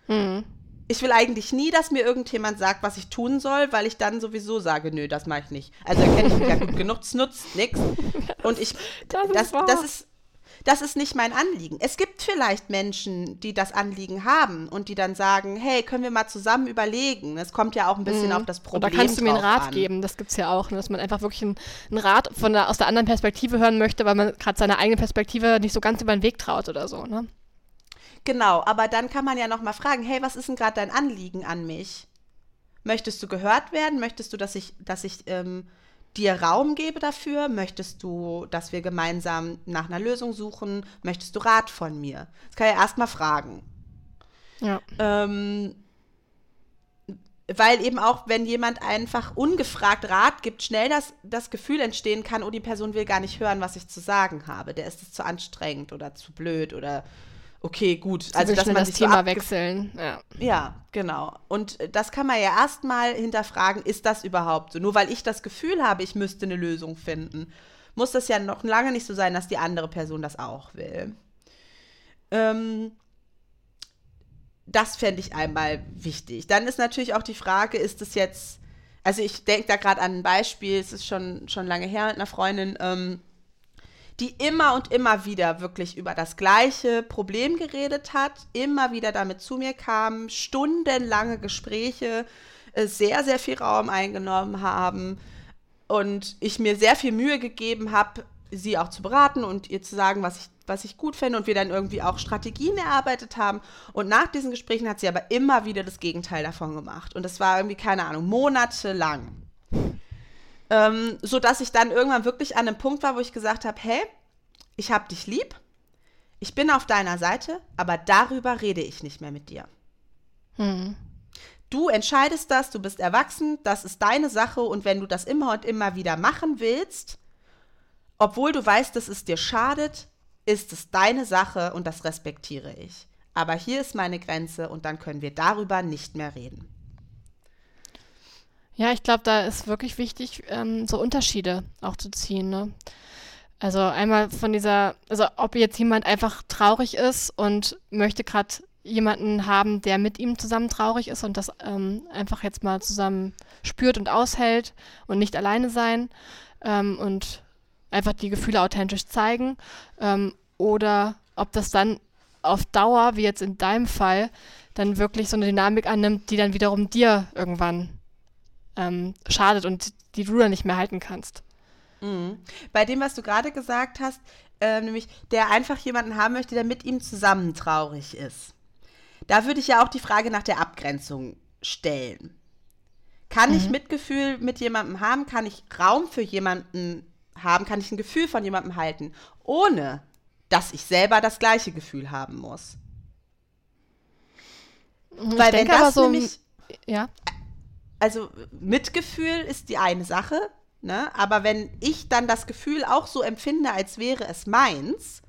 Hm. Ich will eigentlich nie, dass mir irgendjemand sagt, was ich tun soll, weil ich dann sowieso sage, nö, das mache ich nicht. Also erkenne ich mich ja gut genug, es nutzt nichts. Und ich, das, das, das ist das ist nicht mein Anliegen. Es gibt vielleicht Menschen, die das Anliegen haben und die dann sagen, hey, können wir mal zusammen überlegen. Es kommt ja auch ein bisschen mhm. auf das Problem Oder kannst du mir einen Rat an. geben? Das gibt es ja auch, ne? dass man einfach wirklich einen, einen Rat von der, aus der anderen Perspektive hören möchte, weil man gerade seine eigene Perspektive nicht so ganz über den Weg traut oder so. Ne? Genau, aber dann kann man ja noch mal fragen, hey, was ist denn gerade dein Anliegen an mich? Möchtest du gehört werden? Möchtest du, dass ich, dass ich ähm, dir Raum gebe dafür? Möchtest du, dass wir gemeinsam nach einer Lösung suchen? Möchtest du Rat von mir? Das kann ja erstmal fragen. Ja. Ähm, weil eben auch, wenn jemand einfach ungefragt Rat gibt, schnell das, das Gefühl entstehen kann, oh, die Person will gar nicht hören, was ich zu sagen habe. Der ist es zu anstrengend oder zu blöd oder okay, gut. Sie also, dass man das Thema so wechseln. Ja. ja, genau. Und das kann man ja erstmal hinterfragen, ist das überhaupt so? Nur weil ich das Gefühl habe, ich müsste eine Lösung finden, muss das ja noch lange nicht so sein, dass die andere Person das auch will. Ähm, das fände ich einmal wichtig. Dann ist natürlich auch die Frage, ist es jetzt, also ich denke da gerade an ein Beispiel, es ist schon, schon lange her mit einer Freundin, ähm, die immer und immer wieder wirklich über das gleiche Problem geredet hat, immer wieder damit zu mir kam, stundenlange Gespräche, äh, sehr, sehr viel Raum eingenommen haben und ich mir sehr viel Mühe gegeben habe, sie auch zu beraten und ihr zu sagen, was ich, was ich gut finde und wir dann irgendwie auch Strategien erarbeitet haben. Und nach diesen Gesprächen hat sie aber immer wieder das Gegenteil davon gemacht. Und das war irgendwie, keine Ahnung, monatelang. Ähm, so dass ich dann irgendwann wirklich an einem Punkt war, wo ich gesagt habe, hey, ich habe dich lieb, ich bin auf deiner Seite, aber darüber rede ich nicht mehr mit dir. Hm. Du entscheidest das, du bist erwachsen, das ist deine Sache und wenn du das immer und immer wieder machen willst, obwohl du weißt, dass es dir schadet, ist es deine Sache und das respektiere ich. Aber hier ist meine Grenze und dann können wir darüber nicht mehr reden. Ja, ich glaube, da ist wirklich wichtig, ähm, so Unterschiede auch zu ziehen. Ne? Also einmal von dieser, also ob jetzt jemand einfach traurig ist und möchte gerade jemanden haben, der mit ihm zusammen traurig ist und das ähm, einfach jetzt mal zusammen spürt und aushält und nicht alleine sein ähm, und einfach die Gefühle authentisch zeigen ähm, oder ob das dann auf Dauer, wie jetzt in deinem Fall, dann wirklich so eine Dynamik annimmt, die dann wiederum dir irgendwann ähm, schadet und die du dann nicht mehr halten kannst. Mhm. Bei dem, was du gerade gesagt hast, äh, nämlich der einfach jemanden haben möchte, der mit ihm zusammen traurig ist. Da würde ich ja auch die Frage nach der Abgrenzung stellen. Kann mhm. ich Mitgefühl mit jemandem haben? Kann ich Raum für jemanden haben? Kann ich ein Gefühl von jemandem halten, ohne dass ich selber das gleiche Gefühl haben muss? Ich Weil wenn das so, nämlich, ja. Also Mitgefühl ist die eine Sache, ne? aber wenn ich dann das Gefühl auch so empfinde, als wäre es meins,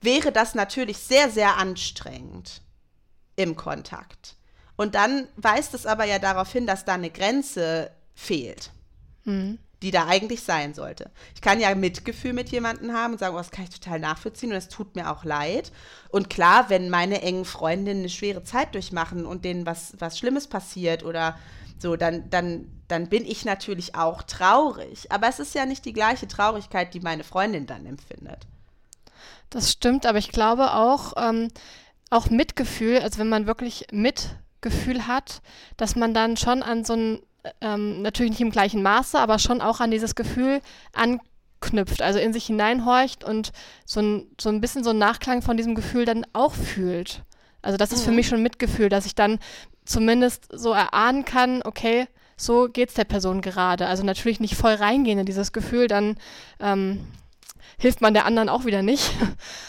wäre das natürlich sehr, sehr anstrengend im Kontakt. Und dann weist es aber ja darauf hin, dass da eine Grenze fehlt, mhm. die da eigentlich sein sollte. Ich kann ja Mitgefühl mit jemandem haben und sagen, oh, das kann ich total nachvollziehen und es tut mir auch leid. Und klar, wenn meine engen Freundinnen eine schwere Zeit durchmachen und denen was, was Schlimmes passiert oder so, dann, dann, dann bin ich natürlich auch traurig. Aber es ist ja nicht die gleiche Traurigkeit, die meine Freundin dann empfindet. Das stimmt, aber ich glaube auch, ähm, auch Mitgefühl, also wenn man wirklich Mitgefühl hat, dass man dann schon an so ein, ähm, natürlich nicht im gleichen Maße, aber schon auch an dieses Gefühl anknüpft, also in sich hineinhorcht und so ein, so ein bisschen so ein Nachklang von diesem Gefühl dann auch fühlt. Also das ist für mhm. mich schon Mitgefühl, dass ich dann zumindest so erahnen kann, okay, so geht es der Person gerade. Also natürlich nicht voll reingehen in dieses Gefühl, dann ähm, hilft man der anderen auch wieder nicht.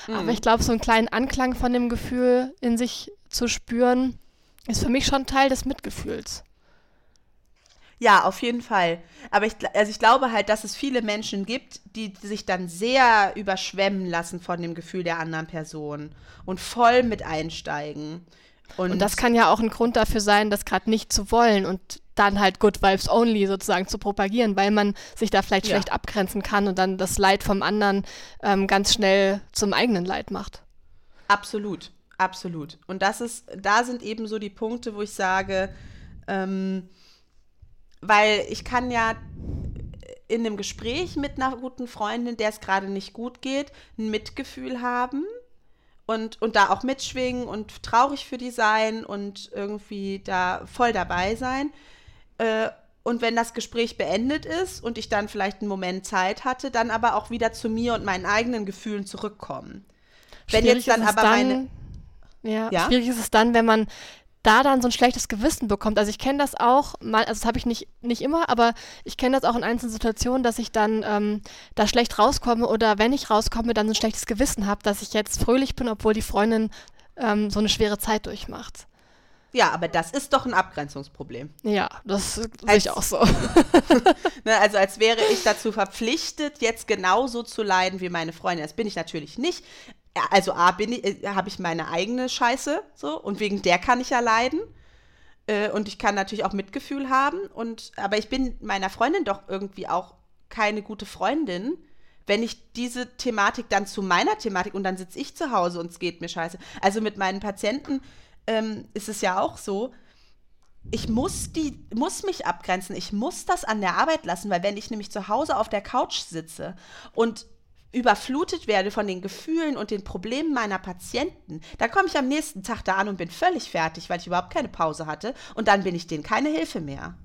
Mhm. Aber ich glaube, so einen kleinen Anklang von dem Gefühl in sich zu spüren, ist für mich schon Teil des Mitgefühls. Ja, auf jeden Fall. Aber ich, also ich glaube halt, dass es viele Menschen gibt, die sich dann sehr überschwemmen lassen von dem Gefühl der anderen Person und voll mit einsteigen. Und, und das kann ja auch ein Grund dafür sein, das gerade nicht zu wollen und dann halt Good Vibes Only sozusagen zu propagieren, weil man sich da vielleicht ja. schlecht abgrenzen kann und dann das Leid vom anderen ähm, ganz schnell zum eigenen Leid macht. Absolut, absolut. Und das ist, da sind eben so die Punkte, wo ich sage, ähm, weil ich kann ja in einem Gespräch mit einer guten Freundin, der es gerade nicht gut geht, ein Mitgefühl haben und, und da auch mitschwingen und traurig für die sein und irgendwie da voll dabei sein. Äh, und wenn das Gespräch beendet ist und ich dann vielleicht einen Moment Zeit hatte, dann aber auch wieder zu mir und meinen eigenen Gefühlen zurückkommen. Wenn jetzt dann aber dann, meine. Ja, ja, schwierig ist es dann, wenn man da dann so ein schlechtes Gewissen bekommt. Also ich kenne das auch, mal, also das habe ich nicht, nicht immer, aber ich kenne das auch in einzelnen Situationen, dass ich dann ähm, da schlecht rauskomme oder wenn ich rauskomme, dann so ein schlechtes Gewissen habe, dass ich jetzt fröhlich bin, obwohl die Freundin ähm, so eine schwere Zeit durchmacht. Ja, aber das ist doch ein Abgrenzungsproblem. Ja, das sehe ich auch so. ne, also als wäre ich dazu verpflichtet, jetzt genauso zu leiden wie meine Freundin. Das bin ich natürlich nicht also A, bin ich, äh, habe ich meine eigene Scheiße so und wegen der kann ich ja leiden. Äh, und ich kann natürlich auch Mitgefühl haben. Und, aber ich bin meiner Freundin doch irgendwie auch keine gute Freundin, wenn ich diese Thematik dann zu meiner Thematik und dann sitze ich zu Hause und es geht mir scheiße. Also mit meinen Patienten ähm, ist es ja auch so, ich muss die, muss mich abgrenzen, ich muss das an der Arbeit lassen, weil wenn ich nämlich zu Hause auf der Couch sitze und überflutet werde von den Gefühlen und den Problemen meiner Patienten, dann komme ich am nächsten Tag da an und bin völlig fertig, weil ich überhaupt keine Pause hatte und dann bin ich denen keine Hilfe mehr.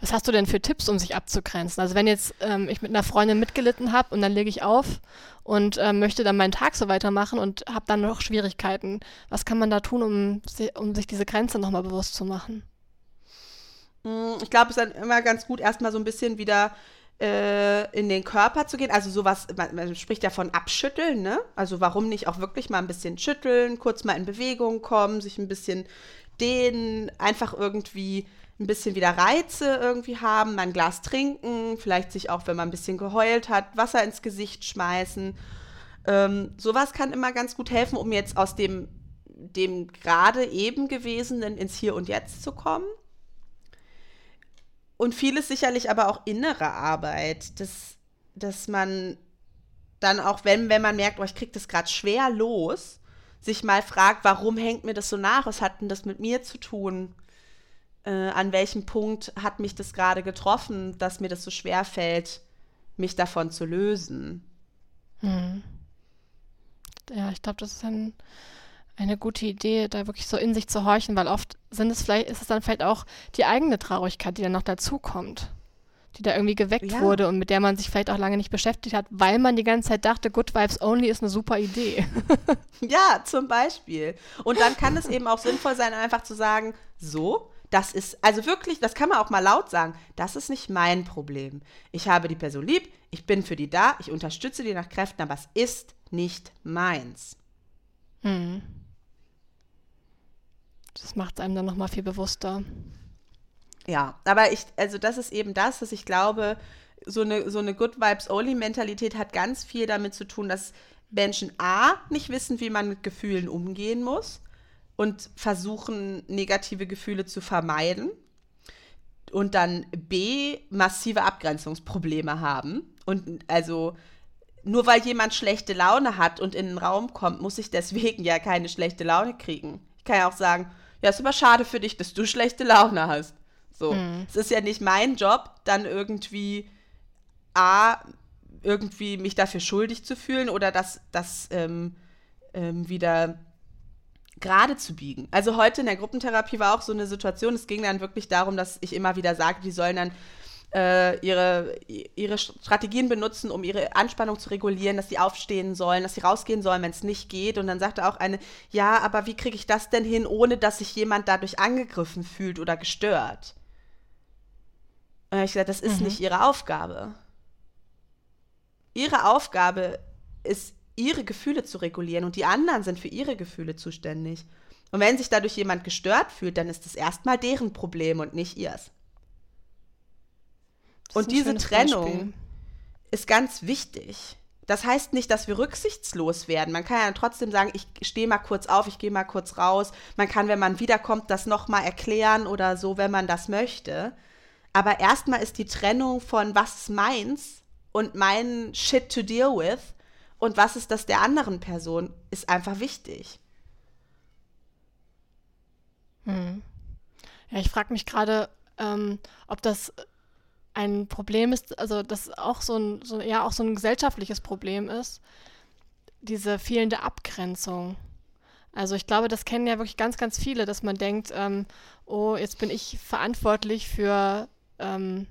Was hast du denn für Tipps, um sich abzugrenzen? Also wenn jetzt ähm, ich mit einer Freundin mitgelitten habe und dann lege ich auf und äh, möchte dann meinen Tag so weitermachen und habe dann noch Schwierigkeiten, was kann man da tun, um, um sich diese Grenze nochmal bewusst zu machen? Hm, ich glaube, es ist dann immer ganz gut, erstmal so ein bisschen wieder äh, in den Körper zu gehen. Also sowas, man, man, spricht ja von Abschütteln, ne? Also warum nicht auch wirklich mal ein bisschen schütteln, kurz mal in Bewegung kommen, sich ein bisschen dehnen, einfach irgendwie ein bisschen wieder Reize irgendwie haben, mal ein Glas trinken, vielleicht sich auch, wenn man ein bisschen geheult hat, Wasser ins Gesicht schmeißen. Ähm, sowas kann immer ganz gut helfen, um jetzt aus dem, dem gerade eben gewesenen ins Hier und Jetzt zu kommen. Und vieles sicherlich aber auch innere Arbeit, dass, dass man dann auch, wenn, wenn man merkt, oh, ich kriege das gerade schwer los, sich mal fragt, warum hängt mir das so nach? Was hat denn das mit mir zu tun? äh, an welchem Punkt hat mich das gerade getroffen, dass mir das so schwer fällt, mich davon zu lösen. Hm. Ja, ich glaube, das ist ein, eine gute Idee, da wirklich so in sich zu horchen, weil oft sind es vielleicht, ist es dann vielleicht auch die eigene Traurigkeit, die dann noch dazukommt, die da irgendwie geweckt ja. wurde und mit der man sich vielleicht auch lange nicht beschäftigt hat, weil man die ganze Zeit dachte, Good Vibes Only ist eine super Idee. ja, zum Beispiel. Und dann kann es eben auch sinnvoll sein, einfach zu sagen, so, das ist, also wirklich, das kann man auch mal laut sagen, das ist nicht mein Problem. Ich habe die Person lieb, ich bin für die da, ich unterstütze die nach Kräften, aber es ist nicht meins. Hm. Das macht es einem dann nochmal viel bewusster. Ja, aber ich, also das ist eben das, dass ich glaube, so eine, so eine Good Vibes Only Mentalität hat ganz viel damit zu tun, dass Menschen A nicht wissen, wie man mit Gefühlen umgehen muss und versuchen, negative Gefühle zu vermeiden. Und dann B, massive Abgrenzungsprobleme haben. Und also nur weil jemand schlechte Laune hat und in den Raum kommt, muss ich deswegen ja keine schlechte Laune kriegen. Ich kann ja auch sagen, ja, ist aber schade für dich, dass du schlechte Laune hast. So. Hm. Es ist ja nicht mein Job, dann irgendwie A, irgendwie mich dafür schuldig zu fühlen oder das, das ähm, ähm, wieder gerade zu biegen. Also heute in der Gruppentherapie war auch so eine Situation, es ging dann wirklich darum, dass ich immer wieder sage, die sollen dann äh, ihre, ihre Strategien benutzen, um ihre Anspannung zu regulieren, dass sie aufstehen sollen, dass sie rausgehen sollen, wenn es nicht geht. Und dann sagte auch eine, ja, aber wie kriege ich das denn hin, ohne dass sich jemand dadurch angegriffen fühlt oder gestört? Und ich gesagt, das ist mhm. nicht ihre Aufgabe. Ihre Aufgabe ist ihre Gefühle zu regulieren und die anderen sind für ihre Gefühle zuständig. Und wenn sich dadurch jemand gestört fühlt, dann ist es erstmal deren Problem und nicht ihrs. Und diese Trennung Beispiel. ist ganz wichtig. Das heißt nicht, dass wir rücksichtslos werden. Man kann ja trotzdem sagen, ich stehe mal kurz auf, ich gehe mal kurz raus. Man kann, wenn man wiederkommt, das nochmal erklären oder so, wenn man das möchte. Aber erstmal ist die Trennung von was ist meins und mein Shit to deal with und was ist das der anderen Person, ist einfach wichtig. Hm. Ja, ich frage mich gerade, ähm, ob das ein Problem ist, also das auch so ein, so, ja, auch so ein gesellschaftliches Problem ist, diese fehlende Abgrenzung. Also ich glaube, das kennen ja wirklich ganz, ganz viele, dass man denkt, ähm, oh, jetzt bin ich verantwortlich für ähm,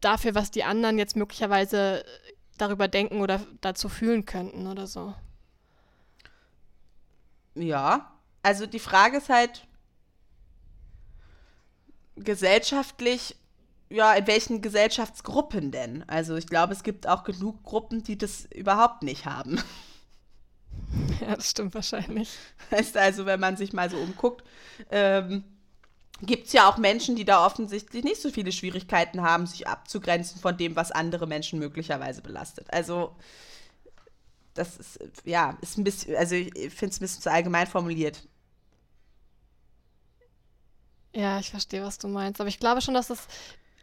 dafür, was die anderen jetzt möglicherweise darüber denken oder dazu fühlen könnten oder so. Ja, also die Frage ist halt gesellschaftlich, ja, in welchen Gesellschaftsgruppen denn? Also ich glaube, es gibt auch genug Gruppen, die das überhaupt nicht haben. Ja, das stimmt wahrscheinlich. Heißt also, wenn man sich mal so umguckt, ähm, gibt es ja auch Menschen, die da offensichtlich nicht so viele Schwierigkeiten haben, sich abzugrenzen von dem, was andere Menschen möglicherweise belastet. Also, das ist, ja, ist ein bisschen, also ich finde es ein bisschen zu allgemein formuliert. Ja, ich verstehe, was du meinst. Aber ich glaube schon, dass es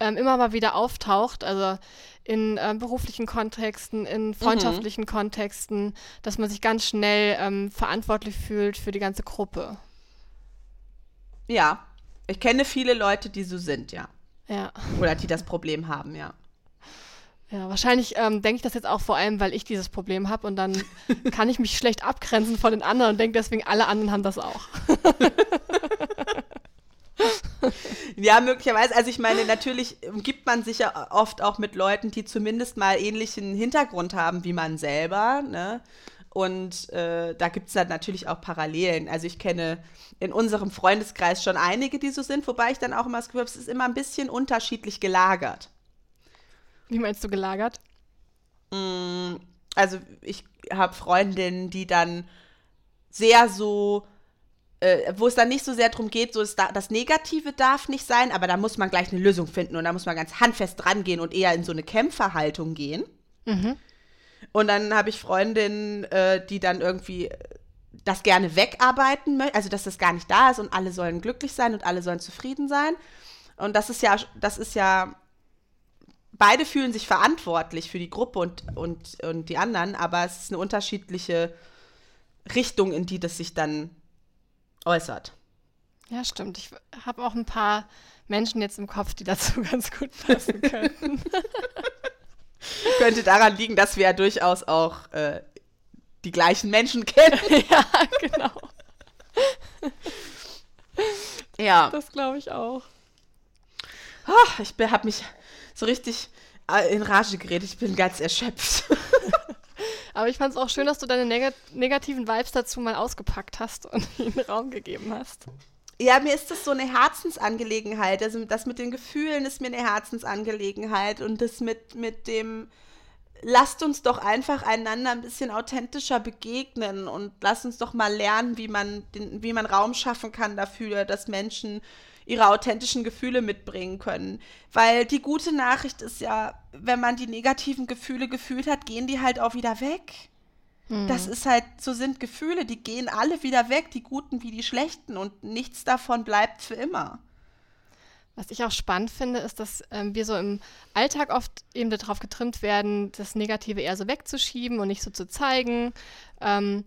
ähm, immer mal wieder auftaucht, also in ähm, beruflichen Kontexten, in mhm. freundschaftlichen mhm. Kontexten, dass man sich ganz schnell ähm, verantwortlich fühlt für die ganze Gruppe. Ja, ich kenne viele Leute, die so sind, ja. Ja. Oder die das Problem haben, ja. Ja, wahrscheinlich ähm, denke ich das jetzt auch vor allem, weil ich dieses Problem habe und dann kann ich mich schlecht abgrenzen von den anderen und denke deswegen, alle anderen haben das auch. Ja, möglicherweise. Also ich meine, natürlich gibt man sich ja oft auch mit Leuten, die zumindest mal ähnlichen Hintergrund haben wie man selber. Ne? Und äh, da gibt es dann natürlich auch Parallelen. Also ich kenne in unserem Freundeskreis schon einige, die so sind, wobei ich dann auch immer das Gefühl habe, es ist immer ein bisschen unterschiedlich gelagert. Wie meinst du gelagert? Mm, also ich habe Freundinnen, die dann sehr so äh, wo es dann nicht so sehr darum geht, so da, das Negative darf nicht sein, aber da muss man gleich eine Lösung finden und da muss man ganz handfest rangehen und eher in so eine Kämpferhaltung gehen. Mhm. Und dann habe ich Freundinnen, äh, die dann irgendwie das gerne wegarbeiten möchten, also dass das gar nicht da ist und alle sollen glücklich sein und alle sollen zufrieden sein. Und das ist ja, das ist ja, beide fühlen sich verantwortlich für die Gruppe und, und, und die anderen, aber es ist eine unterschiedliche Richtung, in die das sich dann äußert. Ja, stimmt. Ich habe auch ein paar Menschen jetzt im Kopf, die dazu ganz gut passen könnten. Könnte daran liegen, dass wir ja durchaus auch äh, die gleichen Menschen kennen. ja, genau. ja. Das glaube ich auch. Oh, ich habe mich so richtig äh, in Rage geredet. Ich bin ganz erschöpft. Aber ich fand es auch schön, dass du deine neg negativen Vibes dazu mal ausgepackt hast und ihnen Raum gegeben hast. Ja, mir ist das so eine Herzensangelegenheit. Also das mit den Gefühlen ist mir eine Herzensangelegenheit und das mit, mit dem, lasst uns doch einfach einander ein bisschen authentischer begegnen und lasst uns doch mal lernen, wie man, den, wie man Raum schaffen kann dafür, dass Menschen ihre authentischen Gefühle mitbringen können. Weil die gute Nachricht ist ja, wenn man die negativen Gefühle gefühlt hat, gehen die halt auch wieder weg. Hm. Das ist halt, so sind Gefühle, die gehen alle wieder weg, die guten wie die schlechten und nichts davon bleibt für immer. Was ich auch spannend finde, ist, dass ähm, wir so im Alltag oft eben darauf getrimmt werden, das Negative eher so wegzuschieben und nicht so zu zeigen. Ähm,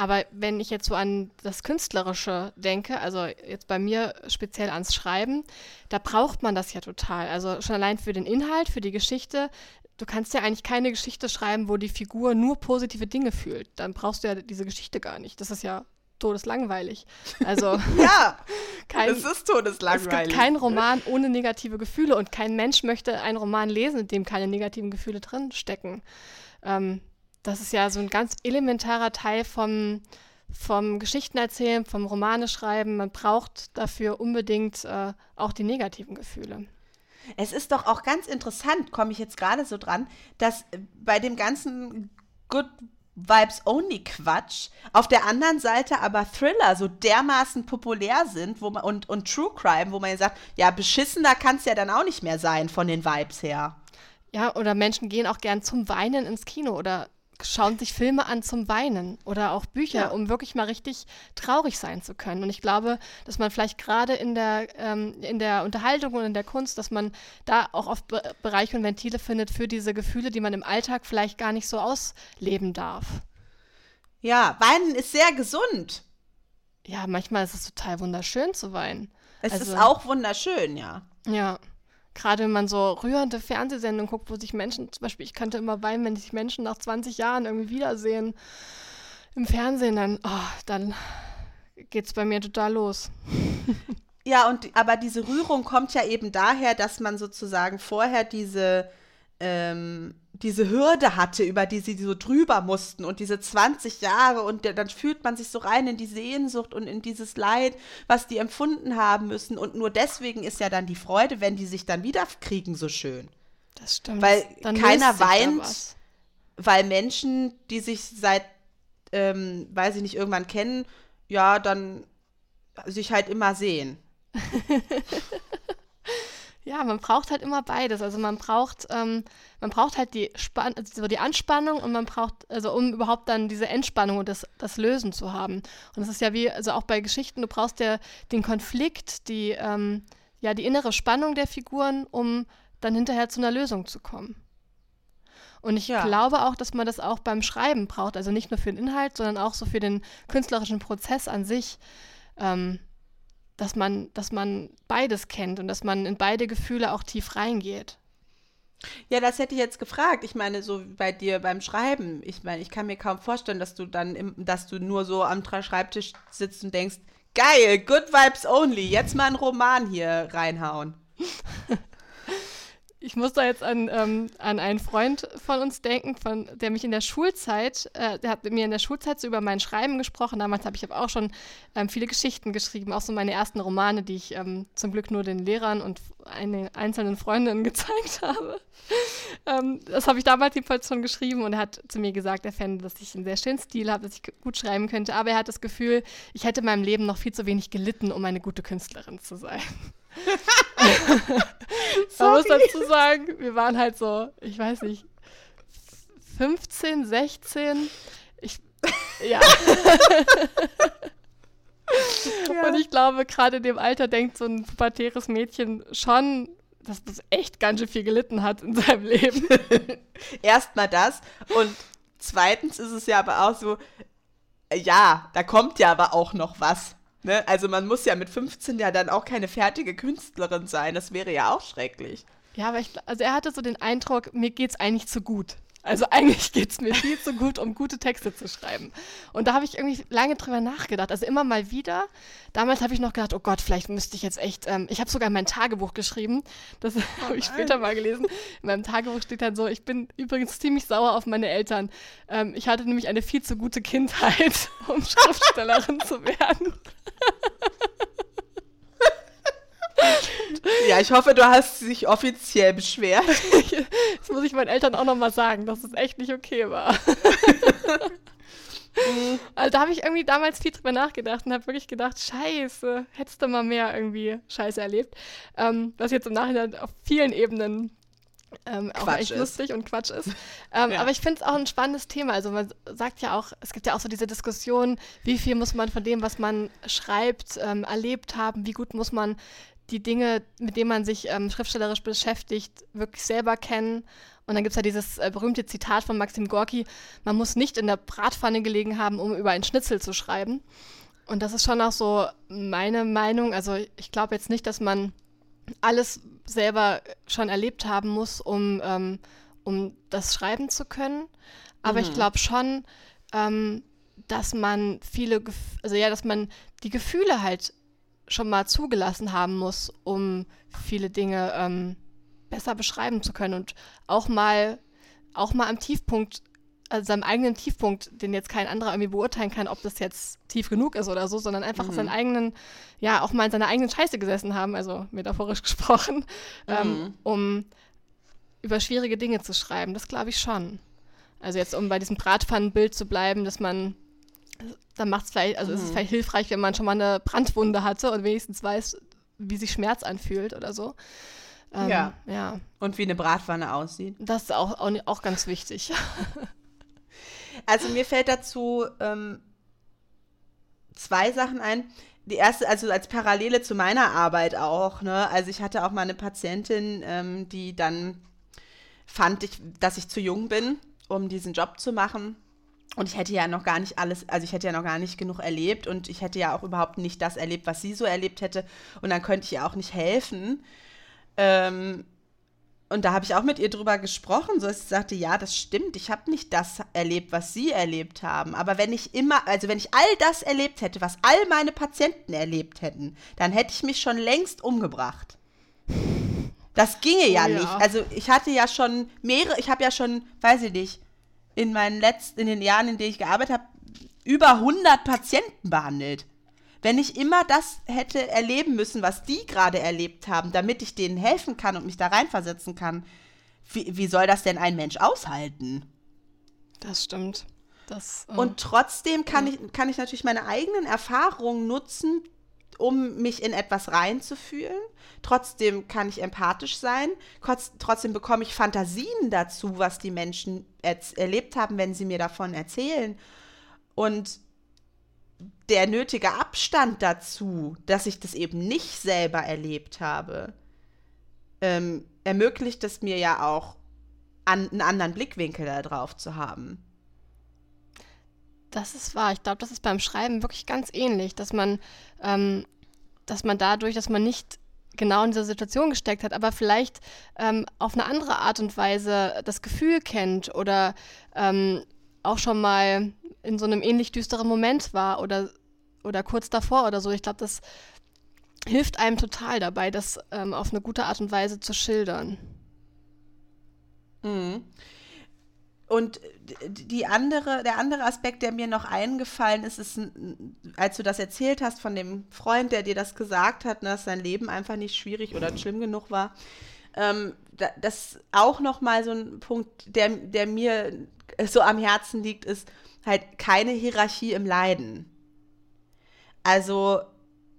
aber wenn ich jetzt so an das Künstlerische denke, also jetzt bei mir speziell ans Schreiben, da braucht man das ja total. Also schon allein für den Inhalt, für die Geschichte. Du kannst ja eigentlich keine Geschichte schreiben, wo die Figur nur positive Dinge fühlt. Dann brauchst du ja diese Geschichte gar nicht. Das ist ja todeslangweilig. Also ja, kein, es ist todeslangweilig. Es gibt keinen Roman ohne negative Gefühle und kein Mensch möchte einen Roman lesen, in dem keine negativen Gefühle drin stecken. Ähm, das ist ja so ein ganz elementarer Teil vom, vom Geschichtenerzählen, vom Romane schreiben. Man braucht dafür unbedingt äh, auch die negativen Gefühle. Es ist doch auch ganz interessant, komme ich jetzt gerade so dran, dass bei dem ganzen Good Vibes Only Quatsch auf der anderen Seite aber Thriller so dermaßen populär sind wo man, und, und True Crime, wo man ja sagt, ja, beschissener kann es ja dann auch nicht mehr sein von den Vibes her. Ja, oder Menschen gehen auch gern zum Weinen ins Kino oder schauen sich Filme an zum Weinen oder auch Bücher, ja. um wirklich mal richtig traurig sein zu können. Und ich glaube, dass man vielleicht gerade in der, ähm, in der Unterhaltung und in der Kunst, dass man da auch oft Be Bereiche und Ventile findet für diese Gefühle, die man im Alltag vielleicht gar nicht so ausleben darf. Ja, Weinen ist sehr gesund. Ja, manchmal ist es total wunderschön zu weinen. Es also, ist auch wunderschön, ja. Ja gerade wenn man so rührende Fernsehsendungen guckt, wo sich Menschen, zum Beispiel, ich könnte immer weinen, wenn sich Menschen nach 20 Jahren irgendwie wiedersehen im Fernsehen, dann, oh, dann geht's bei mir total los. Ja, und aber diese Rührung kommt ja eben daher, dass man sozusagen vorher diese ähm, diese Hürde hatte, über die sie so drüber mussten und diese 20 Jahre und dann fühlt man sich so rein in die Sehnsucht und in dieses Leid, was die empfunden haben müssen und nur deswegen ist ja dann die Freude, wenn die sich dann wiederkriegen, so schön. Das stimmt. Weil keiner weint, weil Menschen, die sich seit, ähm, weiß ich nicht, irgendwann kennen, ja, dann sich halt immer sehen. Ja, man braucht halt immer beides. Also man braucht, ähm, man braucht halt die, Span also die Anspannung und man braucht, also um überhaupt dann diese Entspannung und das, das Lösen zu haben. Und es ist ja wie, also auch bei Geschichten, du brauchst ja den Konflikt, die, ähm, ja, die innere Spannung der Figuren, um dann hinterher zu einer Lösung zu kommen. Und ich ja. glaube auch, dass man das auch beim Schreiben braucht. Also nicht nur für den Inhalt, sondern auch so für den künstlerischen Prozess an sich. Ähm, dass man, dass man beides kennt und dass man in beide Gefühle auch tief reingeht. Ja, das hätte ich jetzt gefragt. Ich meine, so bei dir beim Schreiben. Ich meine, ich kann mir kaum vorstellen, dass du dann, im, dass du nur so am Schreibtisch sitzt und denkst, geil, good vibes only, jetzt mal einen Roman hier reinhauen. Ich muss da jetzt an, ähm, an einen Freund von uns denken, von, der mich in der Schulzeit, äh, der hat mit mir in der Schulzeit so über mein Schreiben gesprochen. Damals habe ich aber auch schon ähm, viele Geschichten geschrieben, auch so meine ersten Romane, die ich ähm, zum Glück nur den Lehrern und einen einzelnen Freundinnen gezeigt habe. Ähm, das habe ich damals jedenfalls schon geschrieben und er hat zu mir gesagt, er fände, dass ich einen sehr schönen Stil habe, dass ich gut schreiben könnte. Aber er hat das Gefühl, ich hätte in meinem Leben noch viel zu wenig gelitten, um eine gute Künstlerin zu sein. Man muss dazu sagen, wir waren halt so, ich weiß nicht, 15, 16. Ich, ja. ja. Und ich glaube, gerade in dem Alter denkt so ein pubertäres Mädchen schon, dass das echt ganz schön viel gelitten hat in seinem Leben. Erstmal das. Und zweitens ist es ja aber auch so, ja, da kommt ja aber auch noch was. Ne? Also man muss ja mit 15 ja dann auch keine fertige Künstlerin sein. Das wäre ja auch schrecklich. Ja, aber ich, also er hatte so den Eindruck, mir geht es eigentlich zu gut. Also eigentlich geht es mir viel zu gut, um gute Texte zu schreiben. Und da habe ich irgendwie lange drüber nachgedacht. Also immer mal wieder. Damals habe ich noch gedacht, oh Gott, vielleicht müsste ich jetzt echt. Ähm, ich habe sogar mein Tagebuch geschrieben. Das oh habe ich später mal gelesen. In meinem Tagebuch steht dann so: Ich bin übrigens ziemlich sauer auf meine Eltern. Ähm, ich hatte nämlich eine viel zu gute Kindheit, um Schriftstellerin zu werden. Ja, ich hoffe, du hast dich offiziell beschwert. Das muss ich meinen Eltern auch nochmal sagen, dass es echt nicht okay war. Also da habe ich irgendwie damals viel drüber nachgedacht und habe wirklich gedacht, scheiße, hättest du mal mehr irgendwie Scheiße erlebt. Ähm, was jetzt im Nachhinein auf vielen Ebenen ähm, auch echt ist. lustig und Quatsch ist. Ähm, ja. Aber ich finde es auch ein spannendes Thema. Also man sagt ja auch, es gibt ja auch so diese Diskussion, wie viel muss man von dem, was man schreibt, ähm, erlebt haben, wie gut muss man die Dinge, mit denen man sich ähm, schriftstellerisch beschäftigt, wirklich selber kennen. Und dann gibt es ja dieses äh, berühmte Zitat von Maxim Gorki, man muss nicht in der Bratpfanne gelegen haben, um über einen Schnitzel zu schreiben. Und das ist schon auch so meine Meinung. Also ich glaube jetzt nicht, dass man alles selber schon erlebt haben muss, um, ähm, um das schreiben zu können. Aber mhm. ich glaube schon, ähm, dass man viele, also ja, dass man die Gefühle halt schon mal zugelassen haben muss, um viele Dinge ähm, besser beschreiben zu können und auch mal, auch mal am Tiefpunkt, also seinem eigenen Tiefpunkt, den jetzt kein anderer irgendwie beurteilen kann, ob das jetzt tief genug ist oder so, sondern einfach mhm. seinen eigenen, ja, auch mal in seiner eigenen Scheiße gesessen haben, also metaphorisch gesprochen, ähm, mhm. ähm, um über schwierige Dinge zu schreiben. Das glaube ich schon. Also jetzt, um bei diesem Bratpfannenbild zu bleiben, dass man dann macht es vielleicht, also mhm. ist es vielleicht hilfreich, wenn man schon mal eine Brandwunde hatte und wenigstens weiß, wie sich Schmerz anfühlt oder so. Ähm, ja. ja. Und wie eine Bratpfanne aussieht. Das ist auch, auch, auch ganz wichtig. also mir fällt dazu ähm, zwei Sachen ein. Die erste, also als Parallele zu meiner Arbeit auch, ne? Also ich hatte auch mal eine Patientin, ähm, die dann fand ich, dass ich zu jung bin, um diesen Job zu machen. Und ich hätte ja noch gar nicht alles, also ich hätte ja noch gar nicht genug erlebt und ich hätte ja auch überhaupt nicht das erlebt, was sie so erlebt hätte. Und dann könnte ich ihr auch nicht helfen. Ähm, und da habe ich auch mit ihr drüber gesprochen, so dass sie sagte, ja, das stimmt, ich habe nicht das erlebt, was sie erlebt haben. Aber wenn ich immer, also wenn ich all das erlebt hätte, was all meine Patienten erlebt hätten, dann hätte ich mich schon längst umgebracht. Das ginge ja, oh, ja. nicht. Also ich hatte ja schon mehrere, ich habe ja schon, weiß ich nicht, in meinen letzten, in den Jahren, in denen ich gearbeitet habe, über 100 Patienten behandelt. Wenn ich immer das hätte erleben müssen, was die gerade erlebt haben, damit ich denen helfen kann und mich da reinversetzen kann, wie, wie soll das denn ein Mensch aushalten? Das stimmt. Das, äh, und trotzdem kann, ja. ich, kann ich natürlich meine eigenen Erfahrungen nutzen, um mich in etwas reinzufühlen. Trotzdem kann ich empathisch sein. Trotzdem bekomme ich Fantasien dazu, was die Menschen erlebt haben, wenn sie mir davon erzählen. Und der nötige Abstand dazu, dass ich das eben nicht selber erlebt habe, ähm, ermöglicht es mir ja auch, an, einen anderen Blickwinkel darauf zu haben. Das ist wahr. Ich glaube, das ist beim Schreiben wirklich ganz ähnlich, dass man, ähm, dass man dadurch, dass man nicht genau in dieser Situation gesteckt hat, aber vielleicht ähm, auf eine andere Art und Weise das Gefühl kennt oder ähm, auch schon mal in so einem ähnlich düsteren Moment war oder, oder kurz davor oder so. Ich glaube, das hilft einem total dabei, das ähm, auf eine gute Art und Weise zu schildern. Mhm. Und die andere, der andere Aspekt, der mir noch eingefallen ist, ist, als du das erzählt hast von dem Freund, der dir das gesagt hat, dass sein Leben einfach nicht schwierig oder schlimm genug war, ähm, das auch noch mal so ein Punkt, der, der mir so am Herzen liegt, ist halt keine Hierarchie im Leiden. Also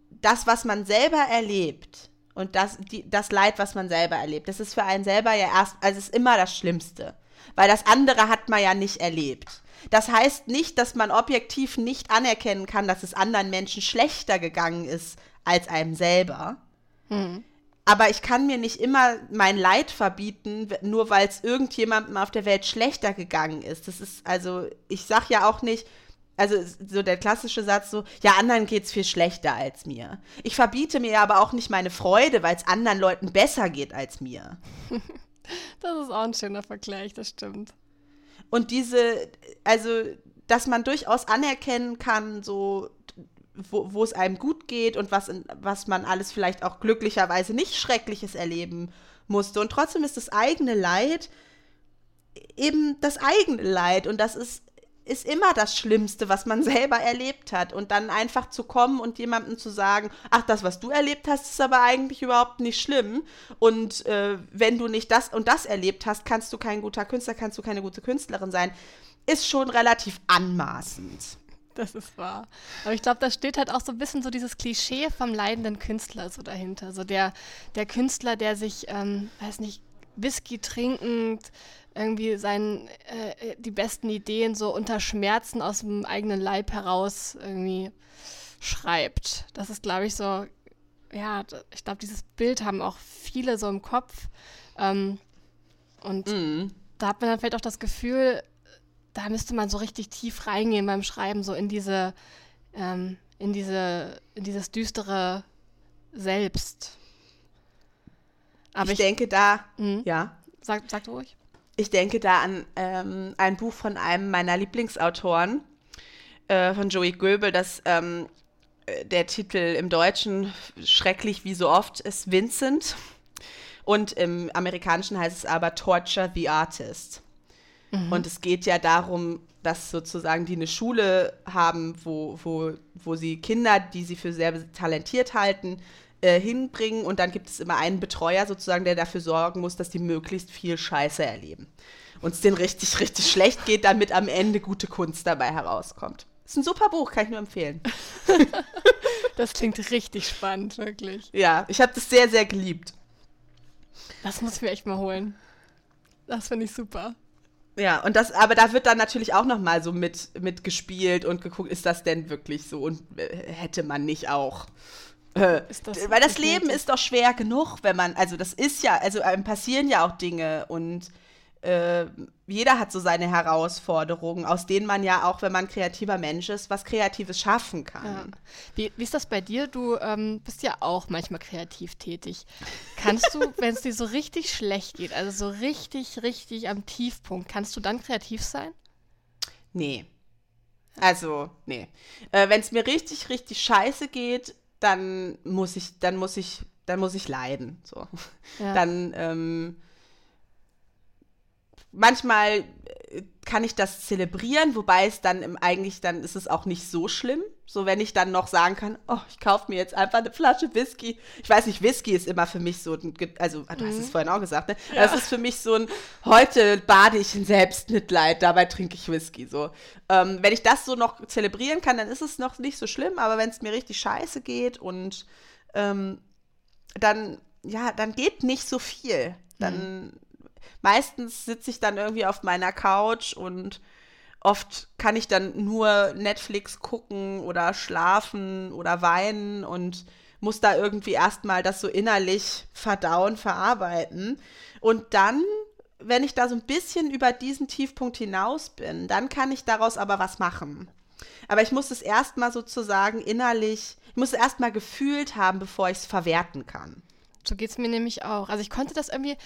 das, was man selber erlebt und das, die, das Leid, was man selber erlebt, das ist für einen selber ja erst, also es ist immer das Schlimmste weil das andere hat man ja nicht erlebt. Das heißt nicht, dass man objektiv nicht anerkennen kann, dass es anderen Menschen schlechter gegangen ist als einem selber. Hm. Aber ich kann mir nicht immer mein Leid verbieten, nur weil es irgendjemandem auf der Welt schlechter gegangen ist. Das ist, also, ich sag ja auch nicht, also so der klassische Satz so, ja, anderen geht's viel schlechter als mir. Ich verbiete mir aber auch nicht meine Freude, weil es anderen Leuten besser geht als mir. Das ist auch ein schöner Vergleich, das stimmt. Und diese, also, dass man durchaus anerkennen kann, so, wo, es einem gut geht und was, was man alles vielleicht auch glücklicherweise nicht Schreckliches erleben musste. Und trotzdem ist das eigene Leid eben das eigene Leid. Und das ist ist immer das Schlimmste, was man selber erlebt hat. Und dann einfach zu kommen und jemandem zu sagen, ach, das, was du erlebt hast, ist aber eigentlich überhaupt nicht schlimm. Und äh, wenn du nicht das und das erlebt hast, kannst du kein guter Künstler, kannst du keine gute Künstlerin sein, ist schon relativ anmaßend. Das ist wahr. Aber ich glaube, da steht halt auch so ein bisschen so dieses Klischee vom leidenden Künstler so dahinter. So der, der Künstler, der sich, ähm, weiß nicht, Whisky trinkend, irgendwie sein, äh, die besten Ideen so unter Schmerzen aus dem eigenen Leib heraus irgendwie schreibt. Das ist, glaube ich, so, ja, ich glaube, dieses Bild haben auch viele so im Kopf. Ähm, und mm. da hat man dann vielleicht auch das Gefühl, da müsste man so richtig tief reingehen beim Schreiben, so in diese, ähm, in diese, in dieses düstere Selbst. Aber ich, ich denke da, mh, ja. Sag, sag ruhig. Ich denke da an ähm, ein Buch von einem meiner Lieblingsautoren, äh, von Joey Goebel, das ähm, äh, der Titel im Deutschen schrecklich wie so oft ist Vincent. Und im Amerikanischen heißt es aber Torture the Artist. Mhm. Und es geht ja darum, dass sozusagen die eine Schule haben, wo, wo, wo sie Kinder, die sie für sehr talentiert halten, äh, hinbringen und dann gibt es immer einen Betreuer sozusagen, der dafür sorgen muss, dass die möglichst viel Scheiße erleben. Und es denen richtig, richtig schlecht geht, damit am Ende gute Kunst dabei herauskommt. Ist ein super Buch, kann ich nur empfehlen. das klingt richtig spannend, wirklich. Ja, ich habe das sehr, sehr geliebt. Das muss ich mir echt mal holen. Das finde ich super. Ja, und das, aber da wird dann natürlich auch noch mal so mit, mit gespielt und geguckt, ist das denn wirklich so und äh, hätte man nicht auch. Äh, das weil das Leben ist doch schwer genug, wenn man, also das ist ja, also einem passieren ja auch Dinge und äh, jeder hat so seine Herausforderungen, aus denen man ja auch, wenn man kreativer Mensch ist, was Kreatives schaffen kann. Ja. Wie, wie, ist das bei dir? Du ähm, bist ja auch manchmal kreativ tätig. Kannst du, wenn es dir so richtig schlecht geht, also so richtig, richtig am Tiefpunkt, kannst du dann kreativ sein? Nee. Also, nee. Äh, wenn es mir richtig, richtig scheiße geht, dann muss ich, dann muss ich, dann muss ich leiden. So. Ja. Dann ähm, manchmal äh, kann ich das zelebrieren, wobei es dann im, eigentlich dann ist es auch nicht so schlimm. So wenn ich dann noch sagen kann, oh, ich kaufe mir jetzt einfach eine Flasche Whisky. Ich weiß nicht, Whisky ist immer für mich so, ein, also du hast es mhm. vorhin auch gesagt, ne? Ja. Das ist für mich so ein, heute bade ich in Selbstmitleid, dabei trinke ich Whisky. So, ähm, wenn ich das so noch zelebrieren kann, dann ist es noch nicht so schlimm. Aber wenn es mir richtig scheiße geht und ähm, dann ja, dann geht nicht so viel. Dann mhm meistens sitze ich dann irgendwie auf meiner Couch und oft kann ich dann nur Netflix gucken oder schlafen oder weinen und muss da irgendwie erstmal das so innerlich verdauen, verarbeiten. Und dann, wenn ich da so ein bisschen über diesen Tiefpunkt hinaus bin, dann kann ich daraus aber was machen. Aber ich muss es erstmal sozusagen innerlich, ich muss es erstmal gefühlt haben, bevor ich es verwerten kann. So geht es mir nämlich auch. Also ich konnte das irgendwie,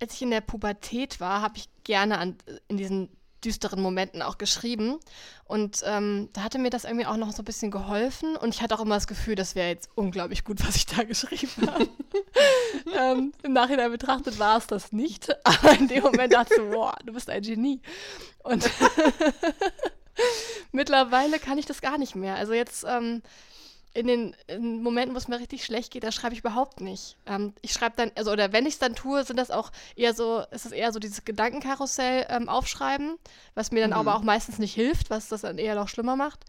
als ich in der Pubertät war, habe ich gerne an, in diesen düsteren Momenten auch geschrieben. Und ähm, da hatte mir das irgendwie auch noch so ein bisschen geholfen. Und ich hatte auch immer das Gefühl, das wäre jetzt unglaublich gut, was ich da geschrieben habe. ähm, Im Nachhinein betrachtet war es das nicht. Aber in dem Moment dachte ich boah, du bist ein Genie. Und mittlerweile kann ich das gar nicht mehr. Also jetzt ähm, in den in Momenten, wo es mir richtig schlecht geht, da schreibe ich überhaupt nicht. Ähm, ich schreibe dann, also oder wenn ich es dann tue, sind das auch eher so, ist es eher so dieses Gedankenkarussell ähm, aufschreiben, was mir dann mhm. aber auch meistens nicht hilft, was das dann eher noch schlimmer macht.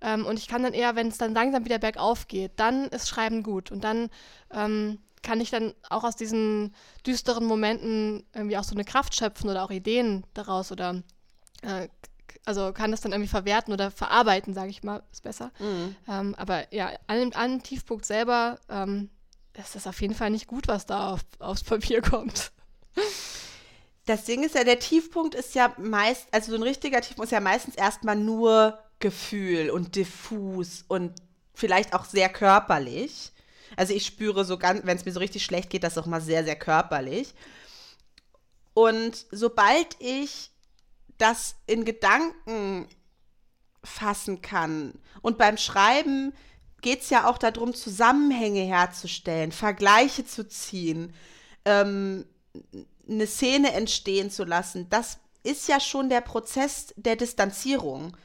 Ähm, und ich kann dann eher, wenn es dann langsam wieder bergauf geht, dann ist Schreiben gut. Und dann ähm, kann ich dann auch aus diesen düsteren Momenten irgendwie auch so eine Kraft schöpfen oder auch Ideen daraus oder äh, also kann das dann irgendwie verwerten oder verarbeiten, sage ich mal, ist besser. Mhm. Ähm, aber ja, an, an dem Tiefpunkt selber ähm, ist das auf jeden Fall nicht gut, was da auf, aufs Papier kommt. Das Ding ist ja, der Tiefpunkt ist ja meist, also so ein richtiger Tiefpunkt ist ja meistens erstmal nur Gefühl und diffus und vielleicht auch sehr körperlich. Also ich spüre so ganz, wenn es mir so richtig schlecht geht, das auch mal sehr, sehr körperlich. Und sobald ich das in Gedanken fassen kann. Und beim Schreiben geht es ja auch darum, Zusammenhänge herzustellen, Vergleiche zu ziehen, ähm, eine Szene entstehen zu lassen. Das ist ja schon der Prozess der Distanzierung.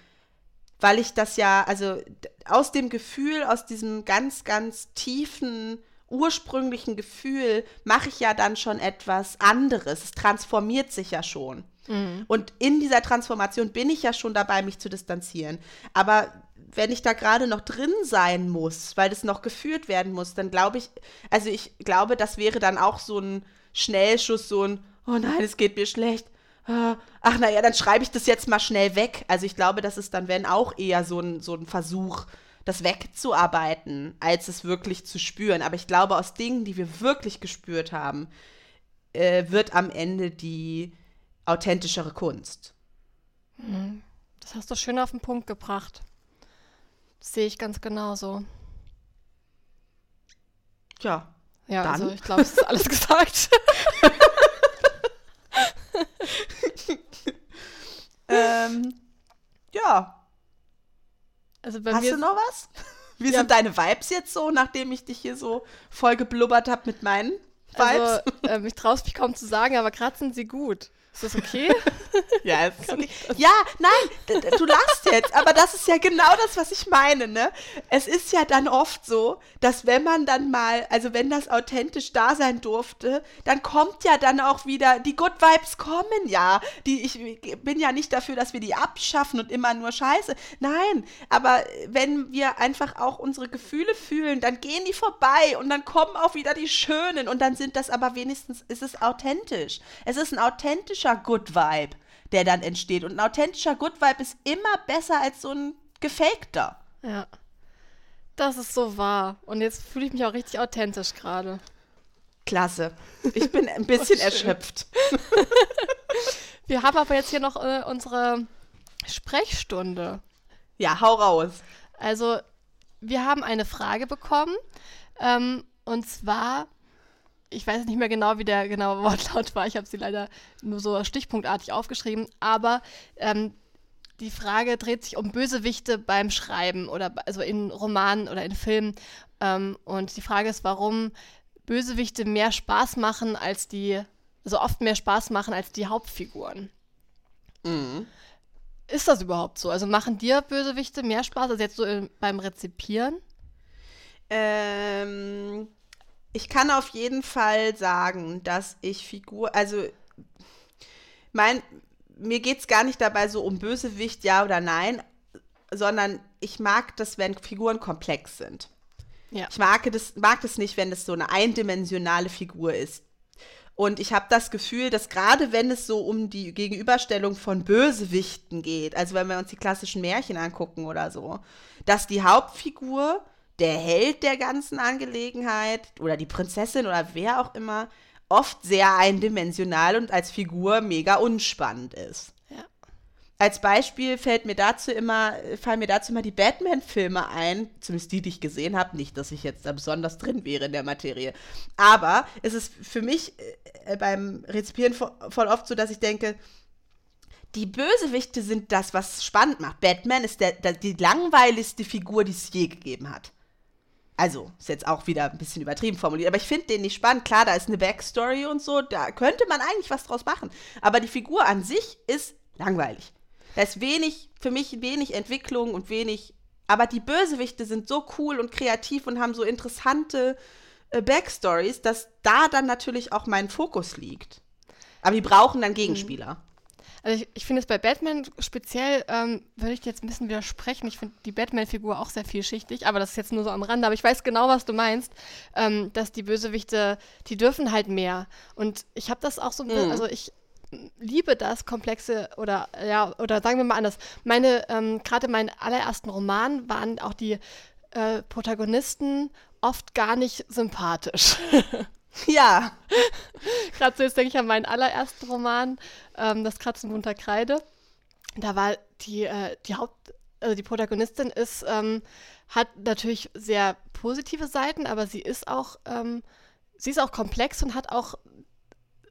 Weil ich das ja, also aus dem Gefühl, aus diesem ganz, ganz tiefen, ursprünglichen Gefühl, mache ich ja dann schon etwas anderes. Es transformiert sich ja schon. Mhm. Und in dieser Transformation bin ich ja schon dabei, mich zu distanzieren. Aber wenn ich da gerade noch drin sein muss, weil das noch geführt werden muss, dann glaube ich, also ich glaube, das wäre dann auch so ein Schnellschuss, so ein, oh nein, es geht mir schlecht. Ah, ach naja, dann schreibe ich das jetzt mal schnell weg. Also ich glaube, das ist dann, wenn auch eher so ein, so ein Versuch, das wegzuarbeiten, als es wirklich zu spüren. Aber ich glaube, aus Dingen, die wir wirklich gespürt haben, äh, wird am Ende die, authentischere Kunst. Mhm. Das hast du schön auf den Punkt gebracht. Das sehe ich ganz genauso. Tja. Ja, dann. also ich glaube, es ist alles gesagt. ähm, ja. Also bei Hast mir du noch was? Wie ja. sind deine Vibes jetzt so, nachdem ich dich hier so voll geblubbert habe mit meinen Vibes? Also, äh, ich traue es mich kaum zu sagen, aber gerade sind sie gut. Ist das okay? ja, ist okay. ja, nein, du lachst jetzt, aber das ist ja genau das, was ich meine, ne? Es ist ja dann oft so, dass wenn man dann mal, also wenn das authentisch da sein durfte, dann kommt ja dann auch wieder, die Good Vibes kommen ja. Die, ich bin ja nicht dafür, dass wir die abschaffen und immer nur Scheiße. Nein, aber wenn wir einfach auch unsere Gefühle fühlen, dann gehen die vorbei und dann kommen auch wieder die schönen und dann sind das aber wenigstens, ist es authentisch. Es ist ein authentischer authentischer Good Vibe, der dann entsteht. Und ein authentischer Good Vibe ist immer besser als so ein gefakter. Ja. Das ist so wahr. Und jetzt fühle ich mich auch richtig authentisch gerade. Klasse. Ich bin ein bisschen erschöpft. Wir haben aber jetzt hier noch äh, unsere Sprechstunde. Ja, hau raus. Also, wir haben eine Frage bekommen. Ähm, und zwar ich weiß nicht mehr genau, wie der genaue Wortlaut war. Ich habe sie leider nur so stichpunktartig aufgeschrieben. Aber ähm, die Frage dreht sich um Bösewichte beim Schreiben oder also in Romanen oder in Filmen. Ähm, und die Frage ist, warum Bösewichte mehr Spaß machen als die, also oft mehr Spaß machen als die Hauptfiguren. Mhm. Ist das überhaupt so? Also machen dir Bösewichte mehr Spaß als jetzt so in, beim Rezipieren? Ähm, ich kann auf jeden Fall sagen, dass ich Figur, also mein, mir geht es gar nicht dabei so um Bösewicht, ja oder nein, sondern ich mag das, wenn Figuren komplex sind. Ja. Ich mag das, mag das nicht, wenn es so eine eindimensionale Figur ist. Und ich habe das Gefühl, dass gerade wenn es so um die Gegenüberstellung von Bösewichten geht, also wenn wir uns die klassischen Märchen angucken oder so, dass die Hauptfigur der Held der ganzen Angelegenheit oder die Prinzessin oder wer auch immer oft sehr eindimensional und als Figur mega unspannend ist. Ja. als Beispiel fällt mir dazu immer, fallen mir dazu immer die Batman-Filme ein, zumindest die, die ich gesehen habe. Nicht, dass ich jetzt da besonders drin wäre in der Materie. Aber es ist für mich äh, beim Rezipieren voll oft so, dass ich denke, die Bösewichte sind das, was spannend macht. Batman ist der, der, die langweiligste Figur, die es je gegeben hat. Also, ist jetzt auch wieder ein bisschen übertrieben formuliert, aber ich finde den nicht spannend. Klar, da ist eine Backstory und so, da könnte man eigentlich was draus machen. Aber die Figur an sich ist langweilig. Da ist wenig, für mich wenig Entwicklung und wenig. Aber die Bösewichte sind so cool und kreativ und haben so interessante äh, Backstories, dass da dann natürlich auch mein Fokus liegt. Aber die brauchen dann Gegenspieler. Also ich, ich finde es bei Batman speziell, ähm, würde ich jetzt ein bisschen widersprechen. Ich finde die Batman-Figur auch sehr vielschichtig, aber das ist jetzt nur so am Rande. Aber ich weiß genau, was du meinst, ähm, dass die Bösewichte, die dürfen halt mehr. Und ich habe das auch so, mhm. also ich liebe das komplexe oder ja oder sagen wir mal anders. Meine ähm, gerade meinen allerersten Roman waren auch die äh, Protagonisten oft gar nicht sympathisch. ja. gerade so jetzt denke ich an meinen allerersten Roman, ähm, das Kratzen bunter Kreide. Da war die äh, die Haupt also die Protagonistin ist ähm, hat natürlich sehr positive Seiten, aber sie ist auch ähm, sie ist auch komplex und hat auch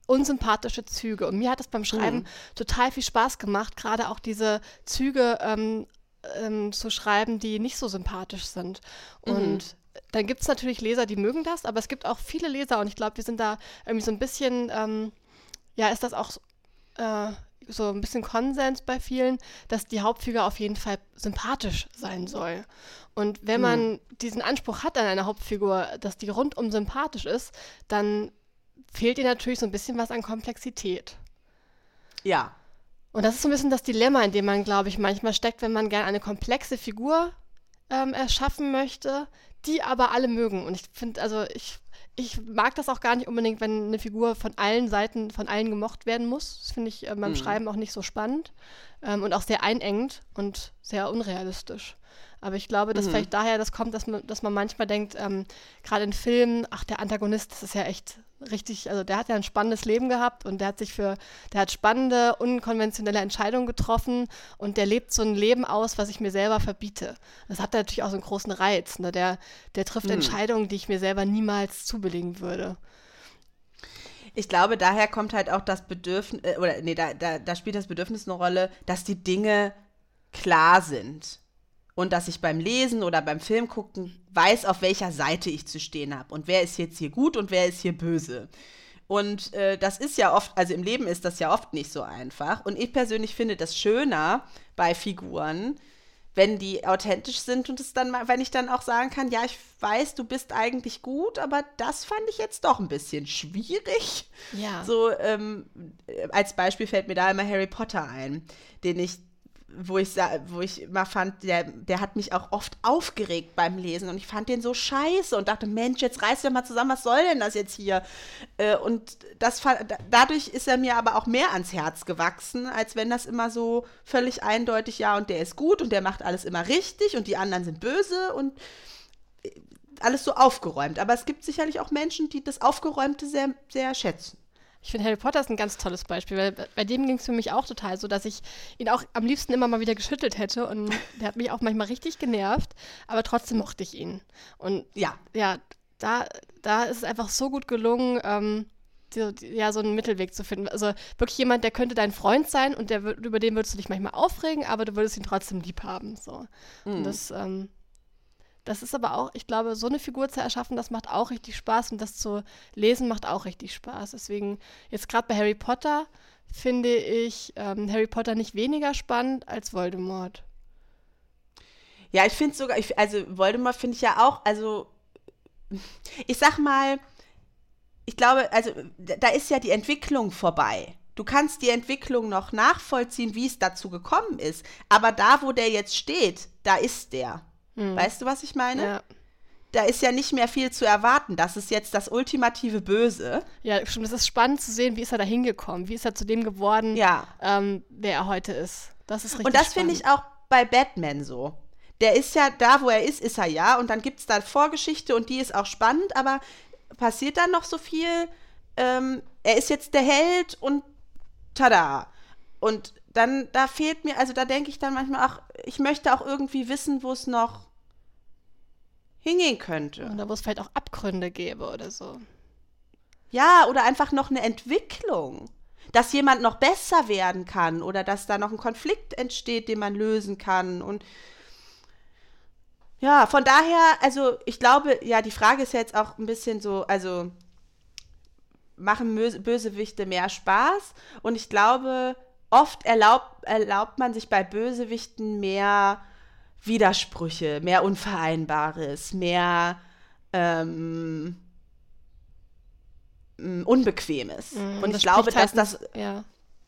unsympathische Züge. Und mir hat es beim Schreiben mhm. total viel Spaß gemacht, gerade auch diese Züge ähm, ähm, zu schreiben, die nicht so sympathisch sind. Mhm. Dann gibt es natürlich Leser, die mögen das, aber es gibt auch viele Leser und ich glaube, wir sind da irgendwie so ein bisschen, ähm, ja, ist das auch äh, so ein bisschen Konsens bei vielen, dass die Hauptfigur auf jeden Fall sympathisch sein soll. Und wenn man mhm. diesen Anspruch hat an einer Hauptfigur, dass die rundum sympathisch ist, dann fehlt ihr natürlich so ein bisschen was an Komplexität. Ja. Und das ist so ein bisschen das Dilemma, in dem man, glaube ich, manchmal steckt, wenn man gerne eine komplexe Figur ähm, erschaffen möchte, die aber alle mögen. Und ich finde, also ich, ich mag das auch gar nicht unbedingt, wenn eine Figur von allen Seiten, von allen gemocht werden muss. Das finde ich äh, beim mhm. Schreiben auch nicht so spannend ähm, und auch sehr einengend und sehr unrealistisch. Aber ich glaube, dass mhm. vielleicht daher das kommt, dass man, dass man manchmal denkt, ähm, gerade in Filmen, ach, der Antagonist, das ist ja echt richtig, also der hat ja ein spannendes Leben gehabt und der hat sich für, der hat spannende, unkonventionelle Entscheidungen getroffen und der lebt so ein Leben aus, was ich mir selber verbiete. Das hat natürlich auch so einen großen Reiz. Ne? Der, der trifft hm. Entscheidungen, die ich mir selber niemals zubelegen würde. Ich glaube, daher kommt halt auch das Bedürfnis, äh, oder nee, da, da, da spielt das Bedürfnis eine Rolle, dass die Dinge klar sind und dass ich beim Lesen oder beim Film gucken weiß, auf welcher Seite ich zu stehen habe und wer ist jetzt hier gut und wer ist hier böse. Und äh, das ist ja oft, also im Leben ist das ja oft nicht so einfach. Und ich persönlich finde das schöner bei Figuren, wenn die authentisch sind und es dann mal, wenn ich dann auch sagen kann, ja, ich weiß, du bist eigentlich gut, aber das fand ich jetzt doch ein bisschen schwierig. Ja. So, ähm, als Beispiel fällt mir da immer Harry Potter ein, den ich wo ich, wo ich mal fand, der, der hat mich auch oft aufgeregt beim Lesen und ich fand den so scheiße und dachte, Mensch, jetzt reiß doch mal zusammen, was soll denn das jetzt hier? Äh, und das dadurch ist er mir aber auch mehr ans Herz gewachsen, als wenn das immer so völlig eindeutig, ja, und der ist gut und der macht alles immer richtig und die anderen sind böse und äh, alles so aufgeräumt. Aber es gibt sicherlich auch Menschen, die das Aufgeräumte sehr, sehr schätzen. Ich finde, Harry Potter ist ein ganz tolles Beispiel, weil bei dem ging es für mich auch total so, dass ich ihn auch am liebsten immer mal wieder geschüttelt hätte und der hat mich auch manchmal richtig genervt, aber trotzdem mochte ich ihn. Und ja, ja, da, da ist es einfach so gut gelungen, ähm, die, die, ja, so einen Mittelweg zu finden. Also wirklich jemand, der könnte dein Freund sein und der, über den würdest du dich manchmal aufregen, aber du würdest ihn trotzdem lieb haben. So. Mhm. Und das, ähm, das ist aber auch, ich glaube, so eine Figur zu erschaffen, das macht auch richtig Spaß und das zu lesen macht auch richtig Spaß. Deswegen, jetzt gerade bei Harry Potter finde ich ähm, Harry Potter nicht weniger spannend als Voldemort. Ja, ich finde sogar, ich, also Voldemort finde ich ja auch, also ich sag mal, ich glaube, also da ist ja die Entwicklung vorbei. Du kannst die Entwicklung noch nachvollziehen, wie es dazu gekommen ist. Aber da, wo der jetzt steht, da ist der. Mhm. Weißt du, was ich meine? Ja. Da ist ja nicht mehr viel zu erwarten. Das ist jetzt das ultimative Böse. Ja, stimmt. Es ist spannend zu sehen, wie ist er da hingekommen? Wie ist er zu dem geworden, ja. ähm, wer er heute ist? Das ist richtig Und das finde ich auch bei Batman so. Der ist ja da, wo er ist, ist er ja. Und dann gibt es da Vorgeschichte und die ist auch spannend, aber passiert dann noch so viel? Ähm, er ist jetzt der Held und tada. Und dann, da fehlt mir, also da denke ich dann manchmal auch, ich möchte auch irgendwie wissen, wo es noch hingehen könnte. Oder wo es vielleicht auch Abgründe gäbe oder so. Ja, oder einfach noch eine Entwicklung. Dass jemand noch besser werden kann oder dass da noch ein Konflikt entsteht, den man lösen kann. Und ja, von daher, also ich glaube, ja, die Frage ist jetzt auch ein bisschen so, also machen Bösewichte mehr Spaß? Und ich glaube, oft erlaubt, erlaubt man sich bei Bösewichten mehr Widersprüche, mehr Unvereinbares, mehr ähm, Unbequemes. Mm, und ich glaube, dass halt das. Ja.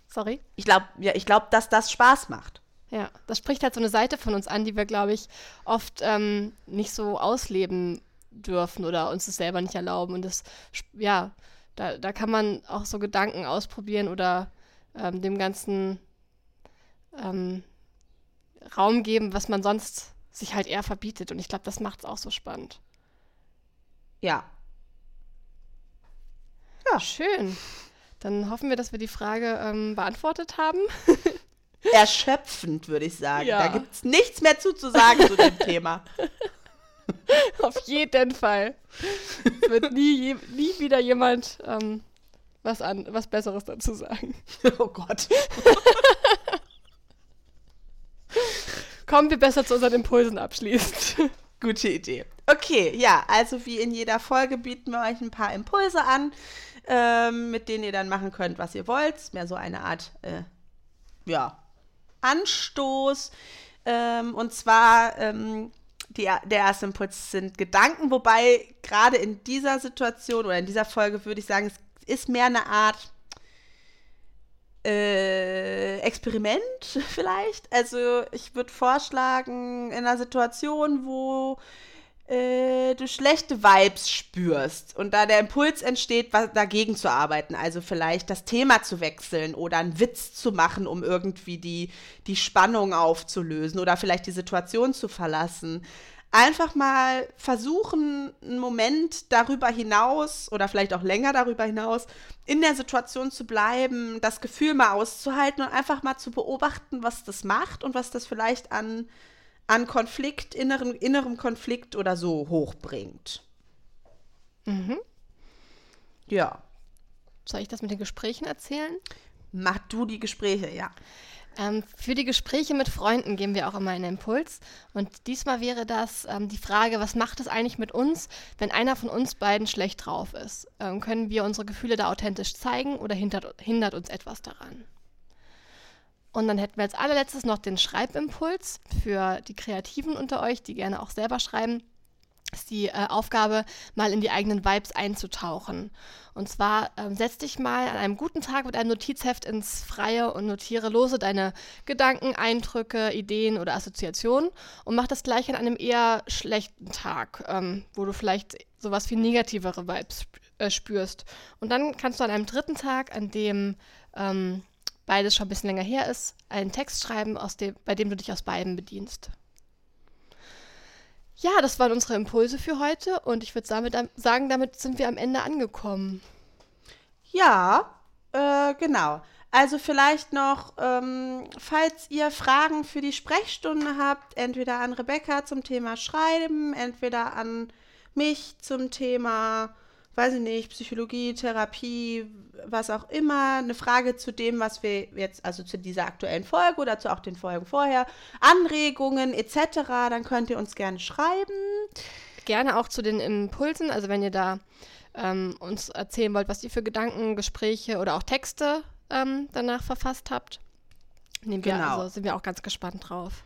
Sorry? Ich glaube, ja, ich glaube, dass das Spaß macht. Ja, das spricht halt so eine Seite von uns an, die wir, glaube ich, oft ähm, nicht so ausleben dürfen oder uns das selber nicht erlauben. Und das, ja, da, da kann man auch so Gedanken ausprobieren oder ähm, dem Ganzen ähm, Raum geben, was man sonst sich halt eher verbietet. Und ich glaube, das macht es auch so spannend. Ja. Ja. Schön. Dann hoffen wir, dass wir die Frage ähm, beantwortet haben. Erschöpfend, würde ich sagen. Ja. Da gibt es nichts mehr zuzusagen zu dem Thema. Auf jeden Fall. Es wird nie, nie wieder jemand ähm, was, an, was Besseres dazu sagen. Oh Gott. Kommen wir besser zu unseren Impulsen abschließend. Gute Idee. Okay, ja, also wie in jeder Folge bieten wir euch ein paar Impulse an, ähm, mit denen ihr dann machen könnt, was ihr wollt. Mehr so eine Art, äh, ja, Anstoß. Ähm, und zwar, ähm, die, der erste Impuls sind Gedanken, wobei gerade in dieser Situation oder in dieser Folge würde ich sagen, es ist mehr eine Art äh, Experiment vielleicht. Also ich würde vorschlagen, in einer Situation, wo äh, du schlechte Vibes spürst und da der Impuls entsteht, was, dagegen zu arbeiten, also vielleicht das Thema zu wechseln oder einen Witz zu machen, um irgendwie die, die Spannung aufzulösen oder vielleicht die Situation zu verlassen einfach mal versuchen, einen Moment darüber hinaus oder vielleicht auch länger darüber hinaus in der Situation zu bleiben, das Gefühl mal auszuhalten und einfach mal zu beobachten, was das macht und was das vielleicht an, an Konflikt, innerem, innerem Konflikt oder so hochbringt. Mhm. Ja. Soll ich das mit den Gesprächen erzählen? Mach du die Gespräche, ja. Ähm, für die Gespräche mit Freunden geben wir auch immer einen Impuls. Und diesmal wäre das ähm, die Frage, was macht es eigentlich mit uns, wenn einer von uns beiden schlecht drauf ist? Ähm, können wir unsere Gefühle da authentisch zeigen oder hindert, hindert uns etwas daran? Und dann hätten wir als allerletztes noch den Schreibimpuls für die Kreativen unter euch, die gerne auch selber schreiben ist die äh, Aufgabe, mal in die eigenen Vibes einzutauchen. Und zwar ähm, setz dich mal an einem guten Tag mit einem Notizheft ins Freie und notiere lose deine Gedanken, Eindrücke, Ideen oder Assoziationen und mach das gleich an einem eher schlechten Tag, ähm, wo du vielleicht sowas wie negativere Vibes äh, spürst. Und dann kannst du an einem dritten Tag, an dem ähm, beides schon ein bisschen länger her ist, einen Text schreiben, dem, bei dem du dich aus beiden bedienst. Ja, das waren unsere Impulse für heute und ich würde damit, sagen, damit sind wir am Ende angekommen. Ja, äh, genau. Also vielleicht noch, ähm, falls ihr Fragen für die Sprechstunde habt, entweder an Rebecca zum Thema Schreiben, entweder an mich zum Thema weiß ich nicht, Psychologie, Therapie, was auch immer, eine Frage zu dem, was wir jetzt, also zu dieser aktuellen Folge oder zu auch den Folgen vorher, Anregungen etc., dann könnt ihr uns gerne schreiben. Gerne auch zu den Impulsen, also wenn ihr da ähm, uns erzählen wollt, was ihr für Gedanken, Gespräche oder auch Texte ähm, danach verfasst habt. Nehmen wir, genau. also sind wir auch ganz gespannt drauf.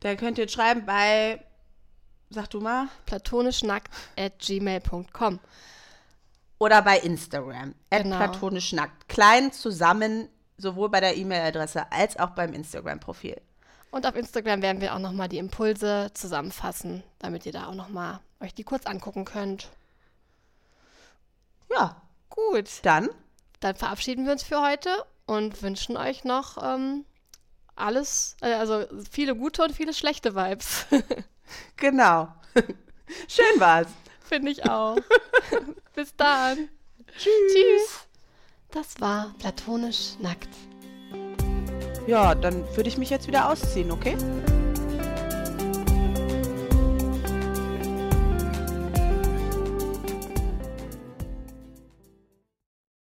Da könnt ihr schreiben bei, sag du mal, platonischnackt at gmail.com. Oder bei Instagram. Genau. platonisch nackt. Klein zusammen, sowohl bei der E-Mail-Adresse als auch beim Instagram-Profil. Und auf Instagram werden wir auch nochmal die Impulse zusammenfassen, damit ihr da auch nochmal euch die kurz angucken könnt. Ja. Gut. Dann? Dann verabschieden wir uns für heute und wünschen euch noch ähm, alles, äh, also viele gute und viele schlechte Vibes. genau. Schön war's. Finde ich auch. Bis dann. Tschüss. Tschüss. Das war platonisch nackt. ja, dann würde ich mich jetzt wieder ausziehen, okay?